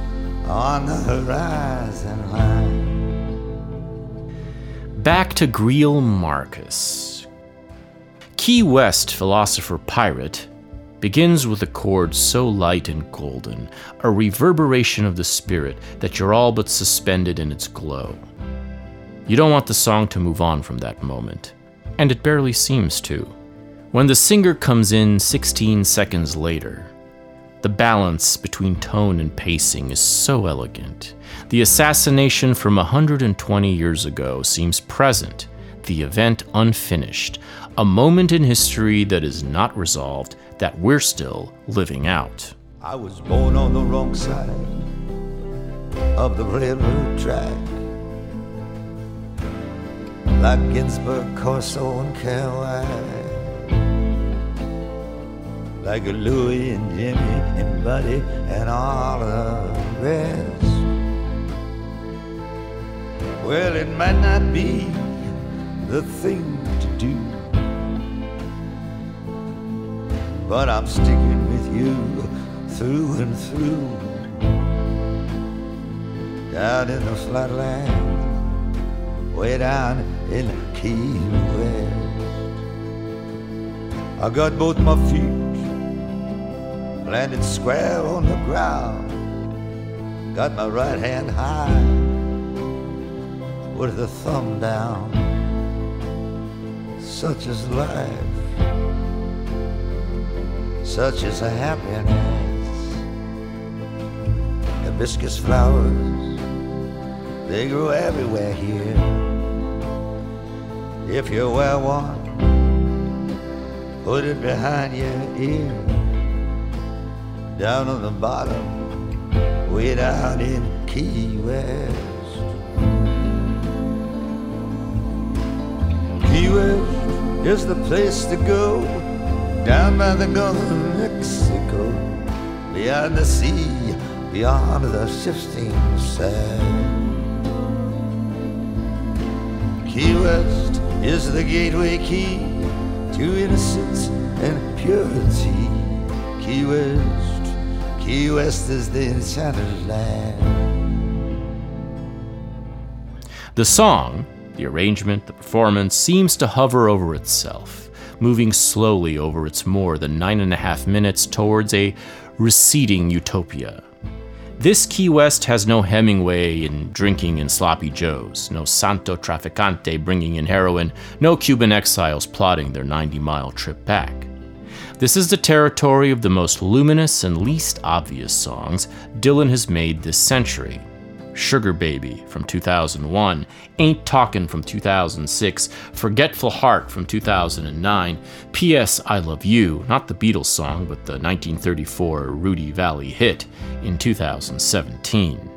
S4: on the horizon line.
S1: Back to Greil Marcus. Key West philosopher pirate begins with a chord so light and golden, a reverberation of the spirit that you're all but suspended in its glow. You don't want the song to move on from that moment, and it barely seems to. When the singer comes in 16 seconds later, the balance between tone and pacing is so elegant. The assassination from 120 years ago seems present, the event unfinished, a moment in history that is not resolved, that we're still living out.
S4: I was born on the wrong side of the railroad track. Like Ginsberg, Corso, and. Like Louie and Jimmy and Buddy and all the rest. Well, it might not be the thing to do. But I'm sticking with you through and through. Down in the flatland, way down in Key West. I got both my feet planted square on the ground. Got my right hand high with the thumb down. Such is life such as a happiness. Hibiscus flowers, they grow everywhere here. If you wear one, put it behind your ear. Down on the bottom, way down in Key West. Key West is the place to go down by the Gulf of Mexico, beyond the sea, beyond the shifting sand. Key West is the gateway key to innocence and purity. Key West, Key West is the enchanted land.
S1: The song, the arrangement, the performance seems to hover over itself moving slowly over its more than nine and a half minutes towards a receding utopia. This Key West has no Hemingway in drinking in sloppy joes, no Santo Traficante bringing in heroin, no Cuban exiles plotting their 90 mile trip back. This is the territory of the most luminous and least obvious songs Dylan has made this century. Sugar Baby from 2001, Ain't Talkin' from 2006, Forgetful Heart from 2009, P.S. I Love You, not the Beatles song, but the 1934 Rudy Vallée hit in 2017.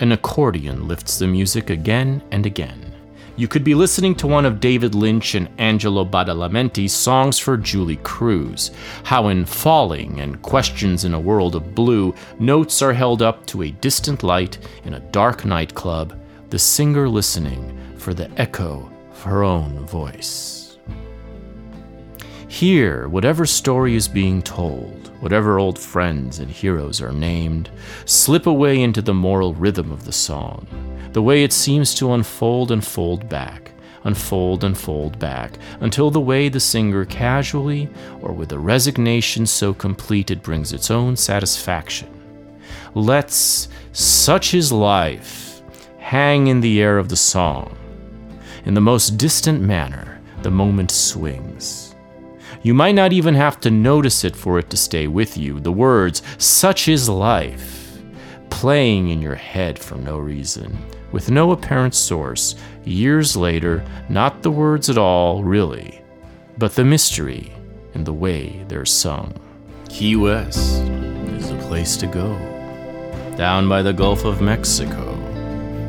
S1: An accordion lifts the music again and again. You could be listening to one of David Lynch and Angelo Badalamenti's songs for Julee Cruise. How in Falling and Questions in a World of Blue, notes are held up to a distant light in a dark nightclub, the singer listening for the echo of her own voice. Here, whatever story is being told, whatever old friends and heroes are named, slip away into the moral rhythm of the song the way it seems to unfold and fold back, unfold and fold back, until the way the singer casually, or with a resignation so complete it brings its own satisfaction, lets such is life hang in the air of the song. In the most distant manner, the moment swings. You might not even have to notice it for it to stay with you. The words, such is life, playing in your head for no reason, with no apparent source, years later, not the words at all, really, but the mystery in the way they're sung. Key West is the place to go. Down by the Gulf of Mexico,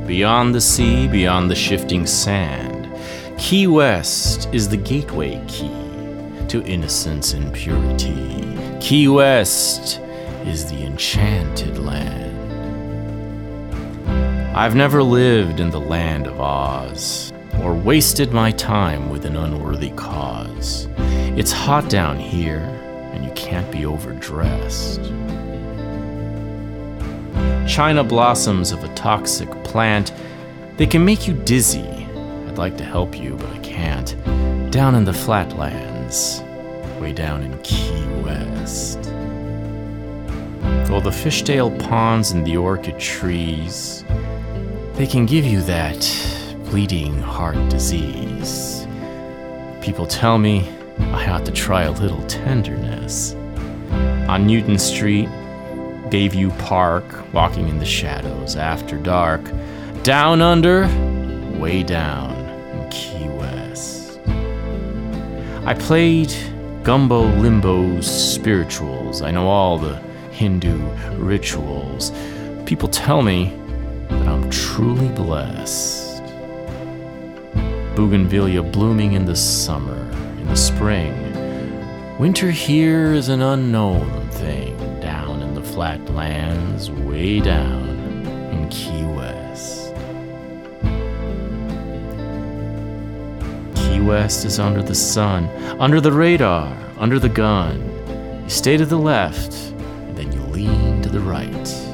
S1: beyond the sea, beyond the shifting sand, Key West is the gateway key to innocence and purity. Key West is the enchanted land. I've never lived in the land of Oz, or wasted my time with an unworthy cause. It's hot down here, and you can't be overdressed. China blossoms of a toxic plant, they can make you dizzy. I'd like to help you, but I can't. Down in the flatlands, way down in Key West. Oh, the fishtail ponds and the orchid trees, they can give you that bleeding heart disease. People tell me I ought to try a little tenderness. On Newton Street, Bayview Park, walking in the shadows after dark, down under, way down in Key West. I played gumbo limbos spirituals. I know all the Hindu rituals. People tell me that I'm truly blessed. Bougainvillea blooming in the summer, in the spring. Winter here is an unknown thing down in the flatlands, way down in Key West. Key West is under the sun, under the radar, under the gun. You stay to the left, and then you lean to the right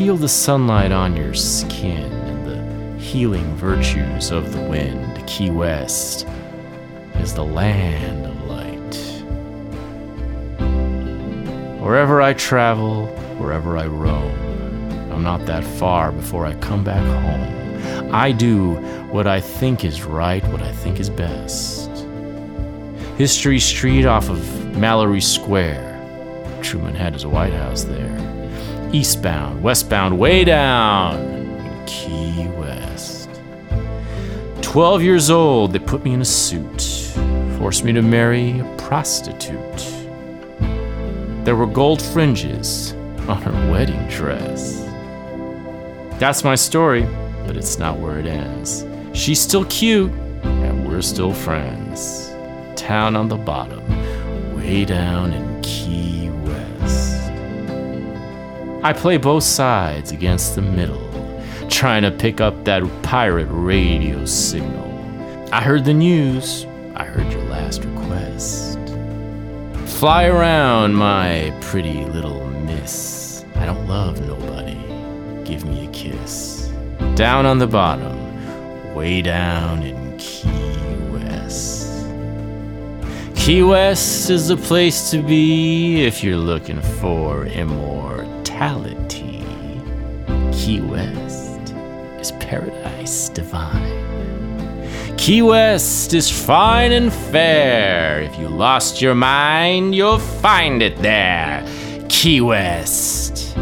S1: feel the sunlight on your skin and the healing virtues of the wind. Key West is the land of light. Wherever I travel, wherever I roam, I'm not that far before I come back home. I do what I think is right, what I think is best. History Street off of Mallory Square. Truman had his White House there eastbound, westbound, way down in Key West. Twelve years old, they put me in a suit, forced me to marry a prostitute. There were gold fringes on her wedding dress. That's my story, but it's not where it ends. She's still cute, and we're still friends. Town on the bottom, way down in I play both sides against the middle, trying to pick up that pirate radio signal. I heard the news, I heard your last request. Fly around, my pretty little miss. I don't love nobody. Give me a kiss. Down on the bottom, way down in Key West. Key West is the place to be if you're looking for immortality Key West is paradise divine. Key West is fine and fair. If you lost your mind, you'll find it there. Key West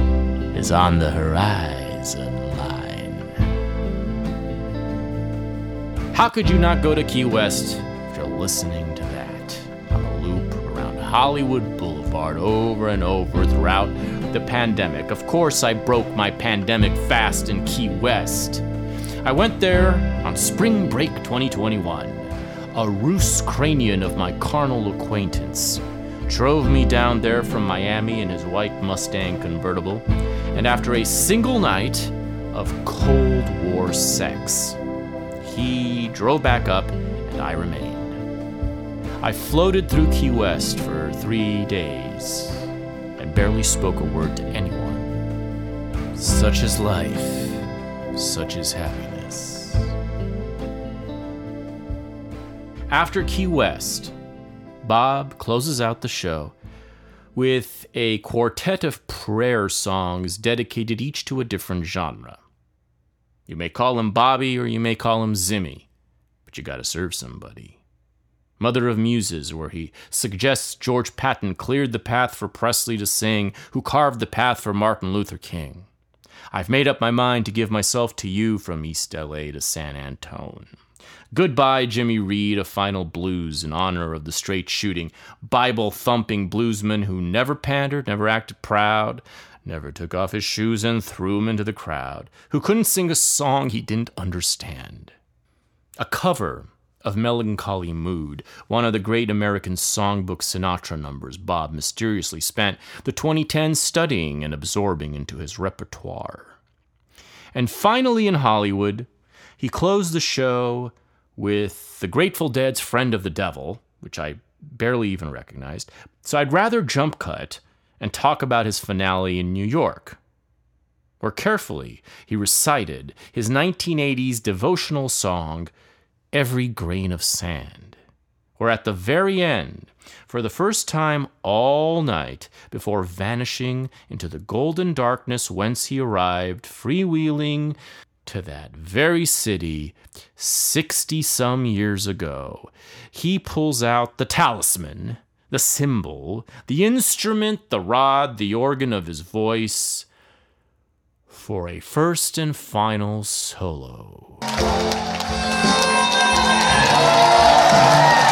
S1: is on the horizon line. How could you not go to Key West if you're listening to that on a loop around Hollywood Boulevard over and over throughout the pandemic. Of course, I broke my pandemic fast in Key West. I went there on spring break 2021. A Roos cranian of my carnal acquaintance drove me down there from Miami in his white Mustang convertible, and after a single night of Cold War sex, he drove back up and I remained. I floated through Key West for three days barely spoke a word to anyone. Such is life, such is happiness. After Key West, Bob closes out the show with a quartet of prayer songs dedicated each to a different genre. You may call him Bobby or you may call him Zimmy, but you gotta serve somebody. Mother of Muses, where he suggests George Patton cleared the path for Presley to sing, who carved the path for Martin Luther King. I've made up my mind to give myself to you from East LA to San Antone. Goodbye, Jimmy Reed, a final blues in honor of the straight shooting, Bible thumping bluesman who never pandered, never acted proud, never took off his shoes and threw 'em into the crowd, who couldn't sing a song he didn't understand. A cover of Melancholy Mood, one of the great American songbook Sinatra numbers Bob mysteriously spent the 2010s studying and absorbing into his repertoire. And finally, in Hollywood, he closed the show with The Grateful Dead's Friend of the Devil, which I barely even recognized. So I'd rather jump cut and talk about his finale in New York, where carefully he recited his 1980s devotional song, Every Grain of Sand, Or at the very end, for the first time all night, before vanishing into the golden darkness whence he arrived, freewheeling to that very city 60 some years ago. He pulls out the talisman, the symbol, the instrument, the rod, the organ of his voice for a first and final solo. Thank you.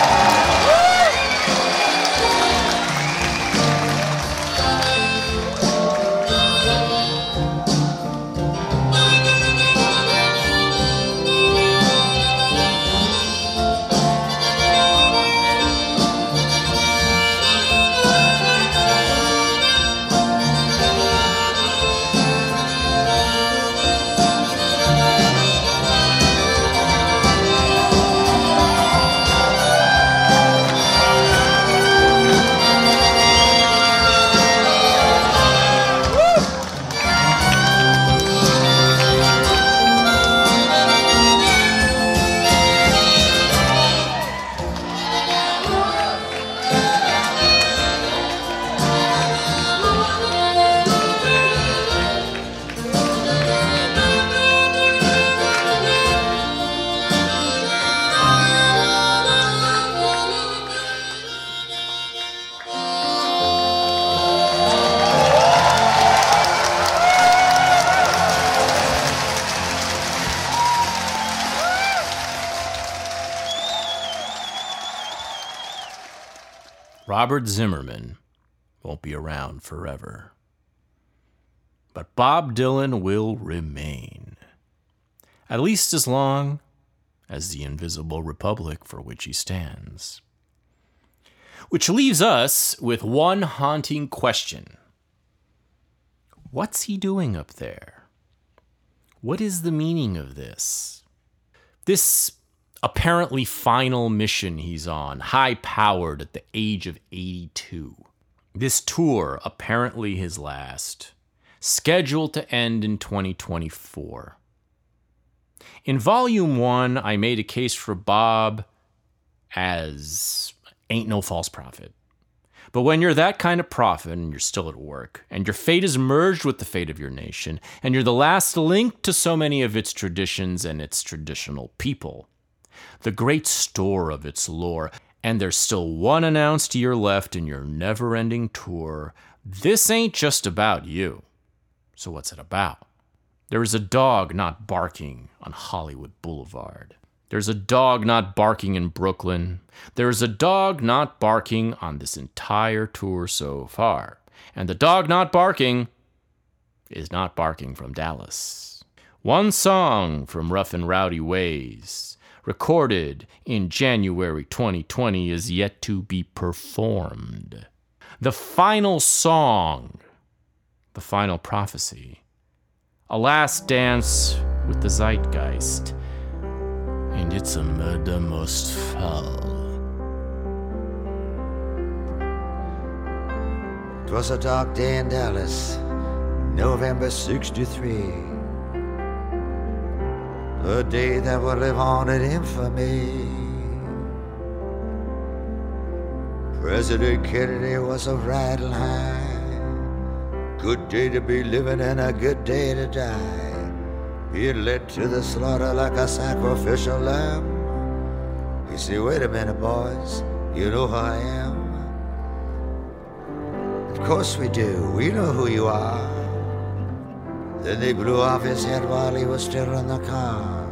S1: Robert Zimmerman won't be around forever. But Bob Dylan will remain. At least as long as the invisible republic for which he stands. Which leaves us with one haunting question What's he doing up there? What is the meaning of this? This apparently final mission he's on, high powered at the age of 82. This tour, apparently his last, scheduled to end in 2024. In volume one, I made a case for Bob as ain't no false prophet. But when you're that kind of prophet and you're still at work, and your fate is merged with the fate of your nation, and you're the last link to so many of its traditions and its traditional people, the great store of its lore, and there's still one announced year left in your never ending tour. This ain't just about you. So, what's it about? There is a dog not barking on Hollywood Boulevard. There's a dog not barking in Brooklyn. There is a dog not barking on this entire tour so far. And the dog not barking is not barking from Dallas. One song from Rough and Rowdy Ways, recorded in January 2020, is yet to be performed. The final song, the final prophecy, a last dance with the zeitgeist, and it's a murder most foul.
S4: Twas a dark day in Dallas, November 63. A day that will live on in infamy. President Kennedy was a riding high. Good day to be living and a good day to die. He led to the slaughter like a sacrificial lamb. You see, wait a minute, boys, you know who I am. Of course we do. We know who you are. Then they blew off his head while he was still in the car.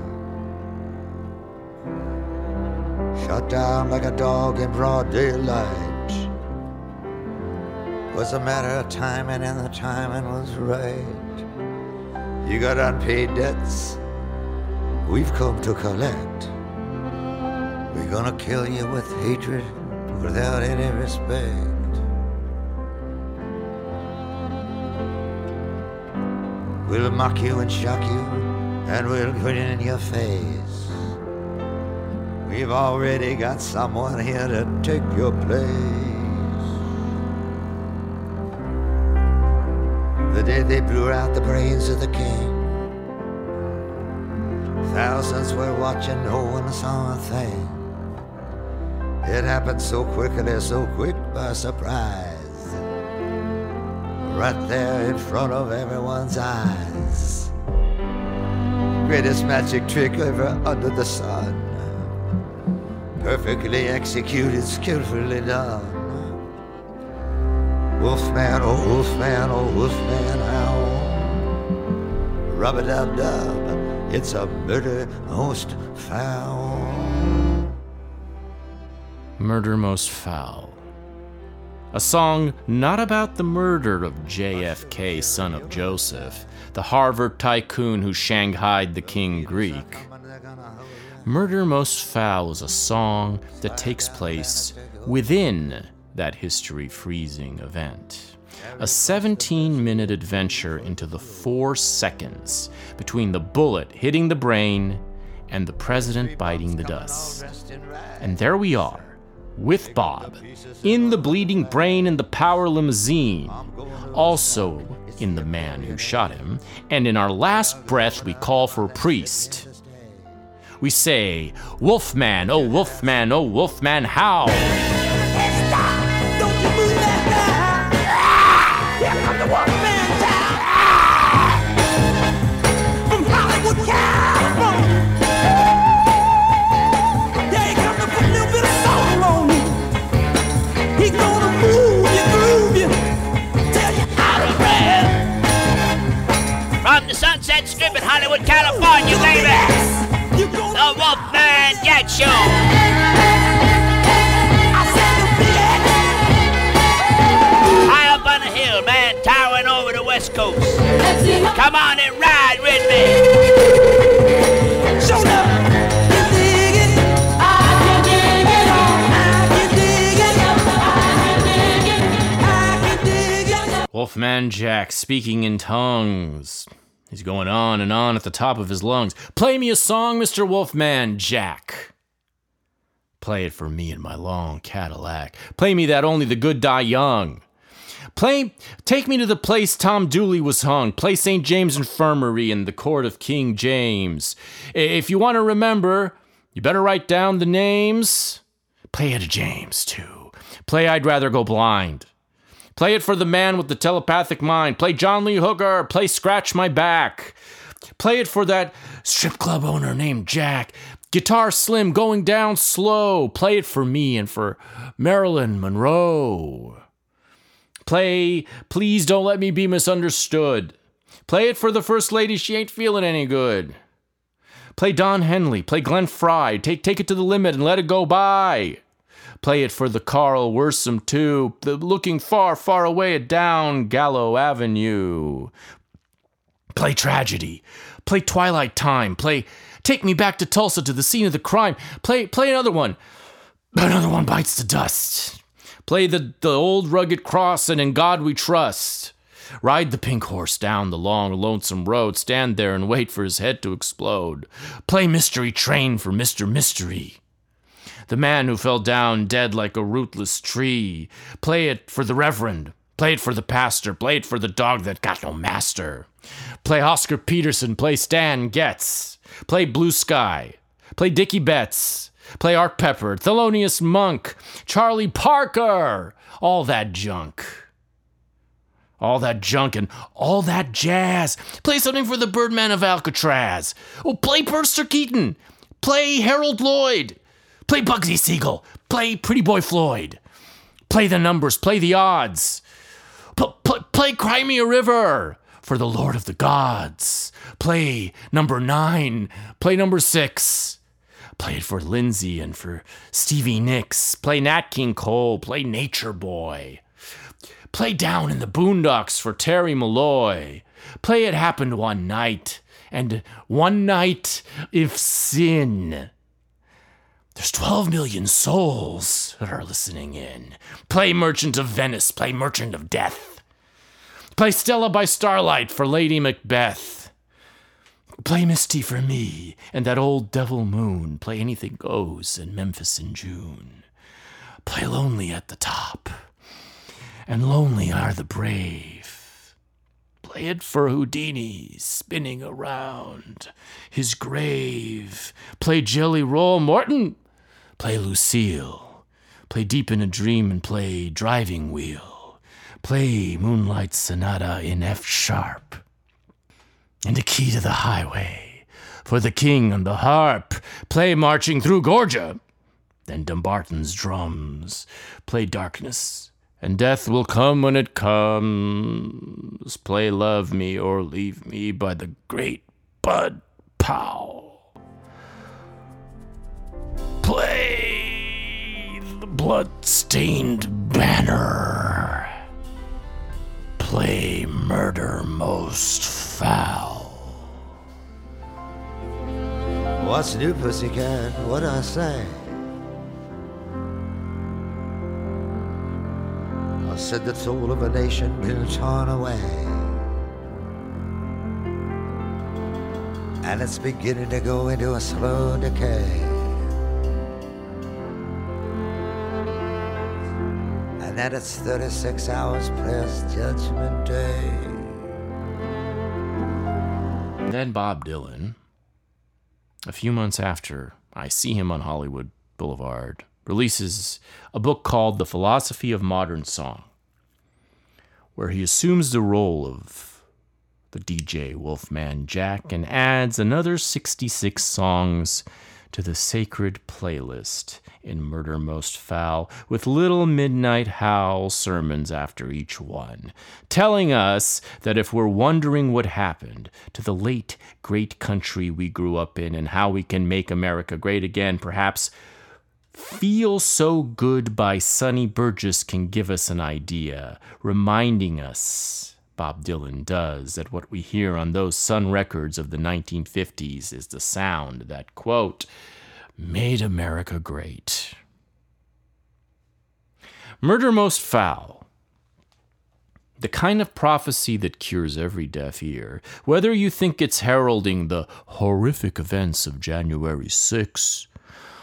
S4: Shot down like a dog in broad daylight. Was a matter of timing, and the timing was right. You got unpaid debts. We've come to collect. We're gonna kill you with hatred without any respect. We'll mock you and shock you, and we'll grin in your face. We've already got someone here to take your place. The day they blew out the brains of the king, thousands were watching, no one saw a thing. It happened so quickly, so quick by surprise right there in front of everyone's eyes. Greatest magic trick ever under the sun. Perfectly executed, skillfully done. Wolfman, oh wolfman, oh wolfman, how? Rub a dub dub, it's a murder most foul.
S1: Murder Most Foul. A song not about the murder of JFK, son of Joseph, the Harvard tycoon who shanghaied the king Greek. Murder Most Foul is a song that takes place within that history freezing event. A 17 minute adventure into the four seconds between the bullet hitting the brain and the president biting the dust. And there we are with Bob, in the bleeding brain in the power limousine, also in the man who shot him, and in our last breath we call for a priest. We say, Wolfman, oh Wolfman, oh Wolfman, how?
S14: California, baby. The Wolfman Jack Show. High up on a hill, man, towering over the West Coast. Come on and ride with me. Show
S1: Wolfman Jack speaking in tongues. He's going on and on at the top of his lungs. Play me a song, Mr. Wolfman Jack. Play it for me in my long Cadillac. Play me that only the good die young. Play, take me to the place Tom Dooley was hung. Play St. James Infirmary in the court of King James. If you want to remember, you better write down the names. Play it to James, too. Play I'd Rather Go Blind. Play it for the man with the telepathic mind. Play John Lee Hooker. Play Scratch My Back. Play it for that strip club owner named Jack. Guitar Slim going down slow. Play it for me and for Marilyn Monroe. Play Please Don't Let Me Be Misunderstood. Play it for the First Lady. She ain't feeling any good. Play Don Henley. Play Glenn Frey. Take, take it to the limit and let it go by. Play it for the Carl Wilson too, the looking far, far away at down Gower Avenue. Play tragedy. Play Twilight Time. Play Take Me Back to Tulsa to the scene of the crime. Play play another one. Another one bites the dust. Play the, the old rugged cross and in God we trust. Ride the pink horse down the long, lonesome road. Stand there and wait for his head to explode. Play Mystery Train for Mr. Mystery. The man who fell down dead like a rootless tree. Play it for the Reverend. Play it for the pastor. Play it for the dog that got no master. Play Oscar Peterson. Play Stan Getz. Play Blue Sky. Play Dickey Betts. Play Art Pepper. Thelonious Monk. Charlie Parker. All that junk. All that junk and all that jazz. Play something for the Birdman of Alcatraz. Oh, play Buster Keaton. Play Harold Lloyd. Play Bugsy Siegel. Play Pretty Boy Floyd. Play the numbers. Play the odds. P- play, play Cry Me a River for the Lord of the Gods. Play number nine. Play number six. Play it for Lindsey and for Stevie Nicks. Play Nat King Cole. Play Nature Boy. Play Down in the Boondocks for Terry Malloy. Play It Happened One Night. And One Night of Sin. There's 12 million souls that are listening in. Play Merchant of Venice. Play Merchant of Death. Play Stella by Starlight for Lady Macbeth. Play Misty for me and that old devil moon. Play Anything Goes in Memphis in June. Play Lonely at the Top. And lonely are the brave. Play it for Houdini spinning around his grave. Play Jelly Roll Morton. Play Lucille. Play Deep in a Dream and play Driving Wheel. Play Moonlight Sonata in F sharp. And a key to the highway for the king on the harp. Play Marching Through Georgia. Then Dumbarton's drums. Play Darkness and death will come when it comes. Play Love Me or Leave Me by the great Bud Powell. Blood-stained banner. Play Murder Most Foul.
S4: What's new, pussycat? What I say? I said the soul of a nation been torn away. And it's beginning to go into a slow decay. That it's 36 hours past Judgment Day.
S1: Then Bob Dylan, a few months after I see him on Hollywood Boulevard, releases a book called The Philosophy of Modern Song, where he assumes the role of the DJ Wolfman Jack and adds another 66 songs to the sacred playlist in Murder Most Foul with little midnight howl sermons after each one, telling us that if we're wondering what happened to the late great country we grew up in and how we can make America great again, perhaps Feel So Good by Sonny Burgess can give us an idea, reminding us, Bob Dylan does, that what we hear on those Sun records of the 1950s is the sound that, quote, made America great. Murder Most Foul. The kind of prophecy that cures every deaf ear, whether you think it's heralding the horrific events of January 6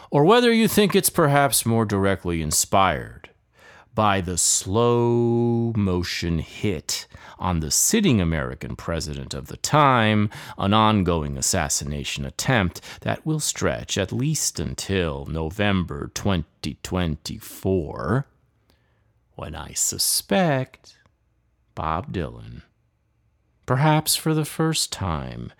S1: or whether you think it's perhaps more directly inspired by the slow motion hit on the sitting American president of the time, an ongoing assassination attempt that will stretch at least until November 2024, when I suspect Bob Dylan, perhaps for the first time,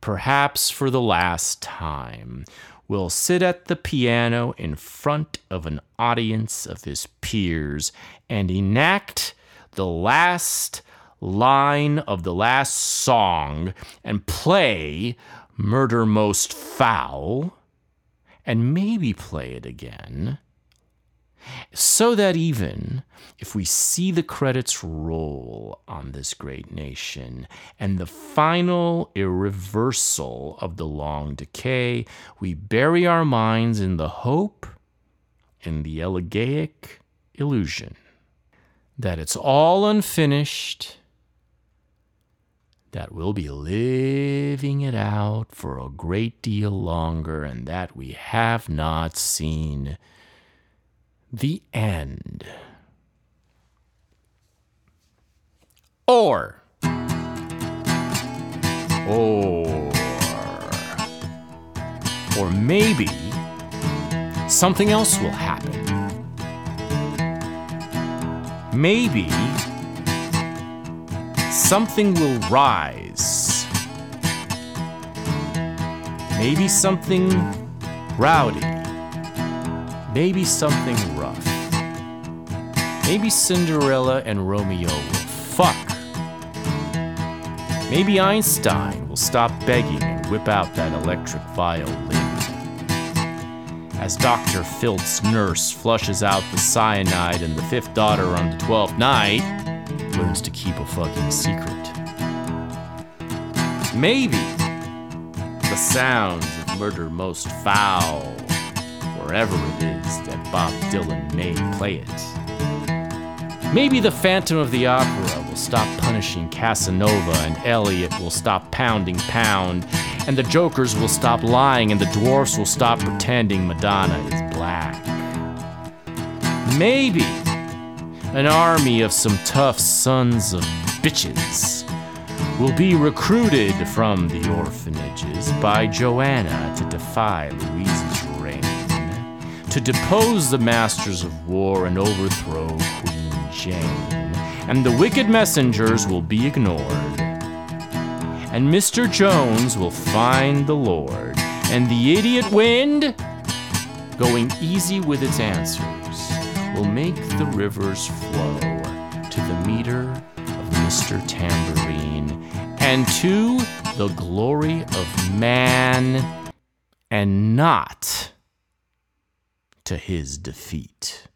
S1: perhaps for the last time, will sit at the piano in front of an audience of his peers and enact the last line of the last song and play Murder Most Foul and maybe play it again So that even if we see the credits roll on this great nation and the final irreversal of the long decay, we bury our minds in the hope, in the elegaic illusion that it's all unfinished, that we'll be living it out for a great deal longer, and that we have not seen the end. Or, or, or maybe something else will happen. Maybe something will rise. Maybe something rowdy. Maybe something. Maybe Cinderella and Romeo will fuck. Maybe Einstein will stop begging and whip out that electric violin. As Dr. Filth's nurse flushes out the cyanide and the fifth daughter on the twelfth night learns to keep a fucking secret. Maybe the sounds of murder most foul, wherever it is that Bob Dylan may play it. Maybe the Phantom of the Opera will stop punishing Casanova and Eliot will stop pounding pound and the jokers will stop lying and the dwarfs will stop pretending Madonna is black. Maybe an army of some tough sons of bitches will be recruited from the orphanages by Johanna to defy Louise's reign, to depose the masters of war and overthrow Queen And the wicked messengers will be ignored. And Mr. Jones will find the Lord, and the idiot wind, going easy with its answers, will make the rivers flow to the meter of Mr. Tambourine and to the glory of man and not to his defeat.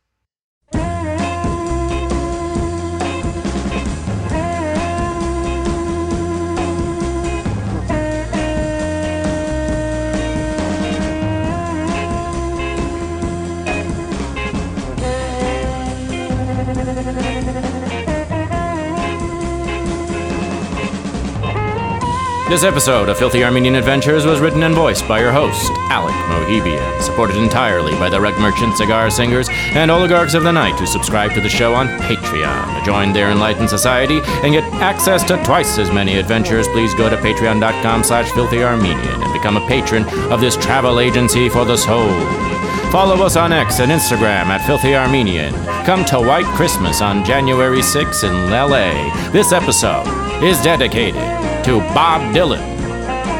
S1: This episode of Filthy Armenian Adventures was written and voiced by your host, Alec Mouhibian, supported entirely by the Rug Merchant Cigar Singers and Oligarchs of the Night who subscribe to the show on Patreon. To join their enlightened society and get access to twice as many adventures, please go to patreon.com slash filthyarmenian and become a patron of this travel agency for the soul. Follow us on X and Instagram at Filthy Armenian. Come to White Christmas on January 6 in LA. This episode is dedicated to Bob Dylan.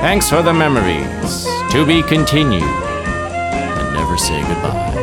S1: Thanks for the memories. To be continued. And never say goodbye.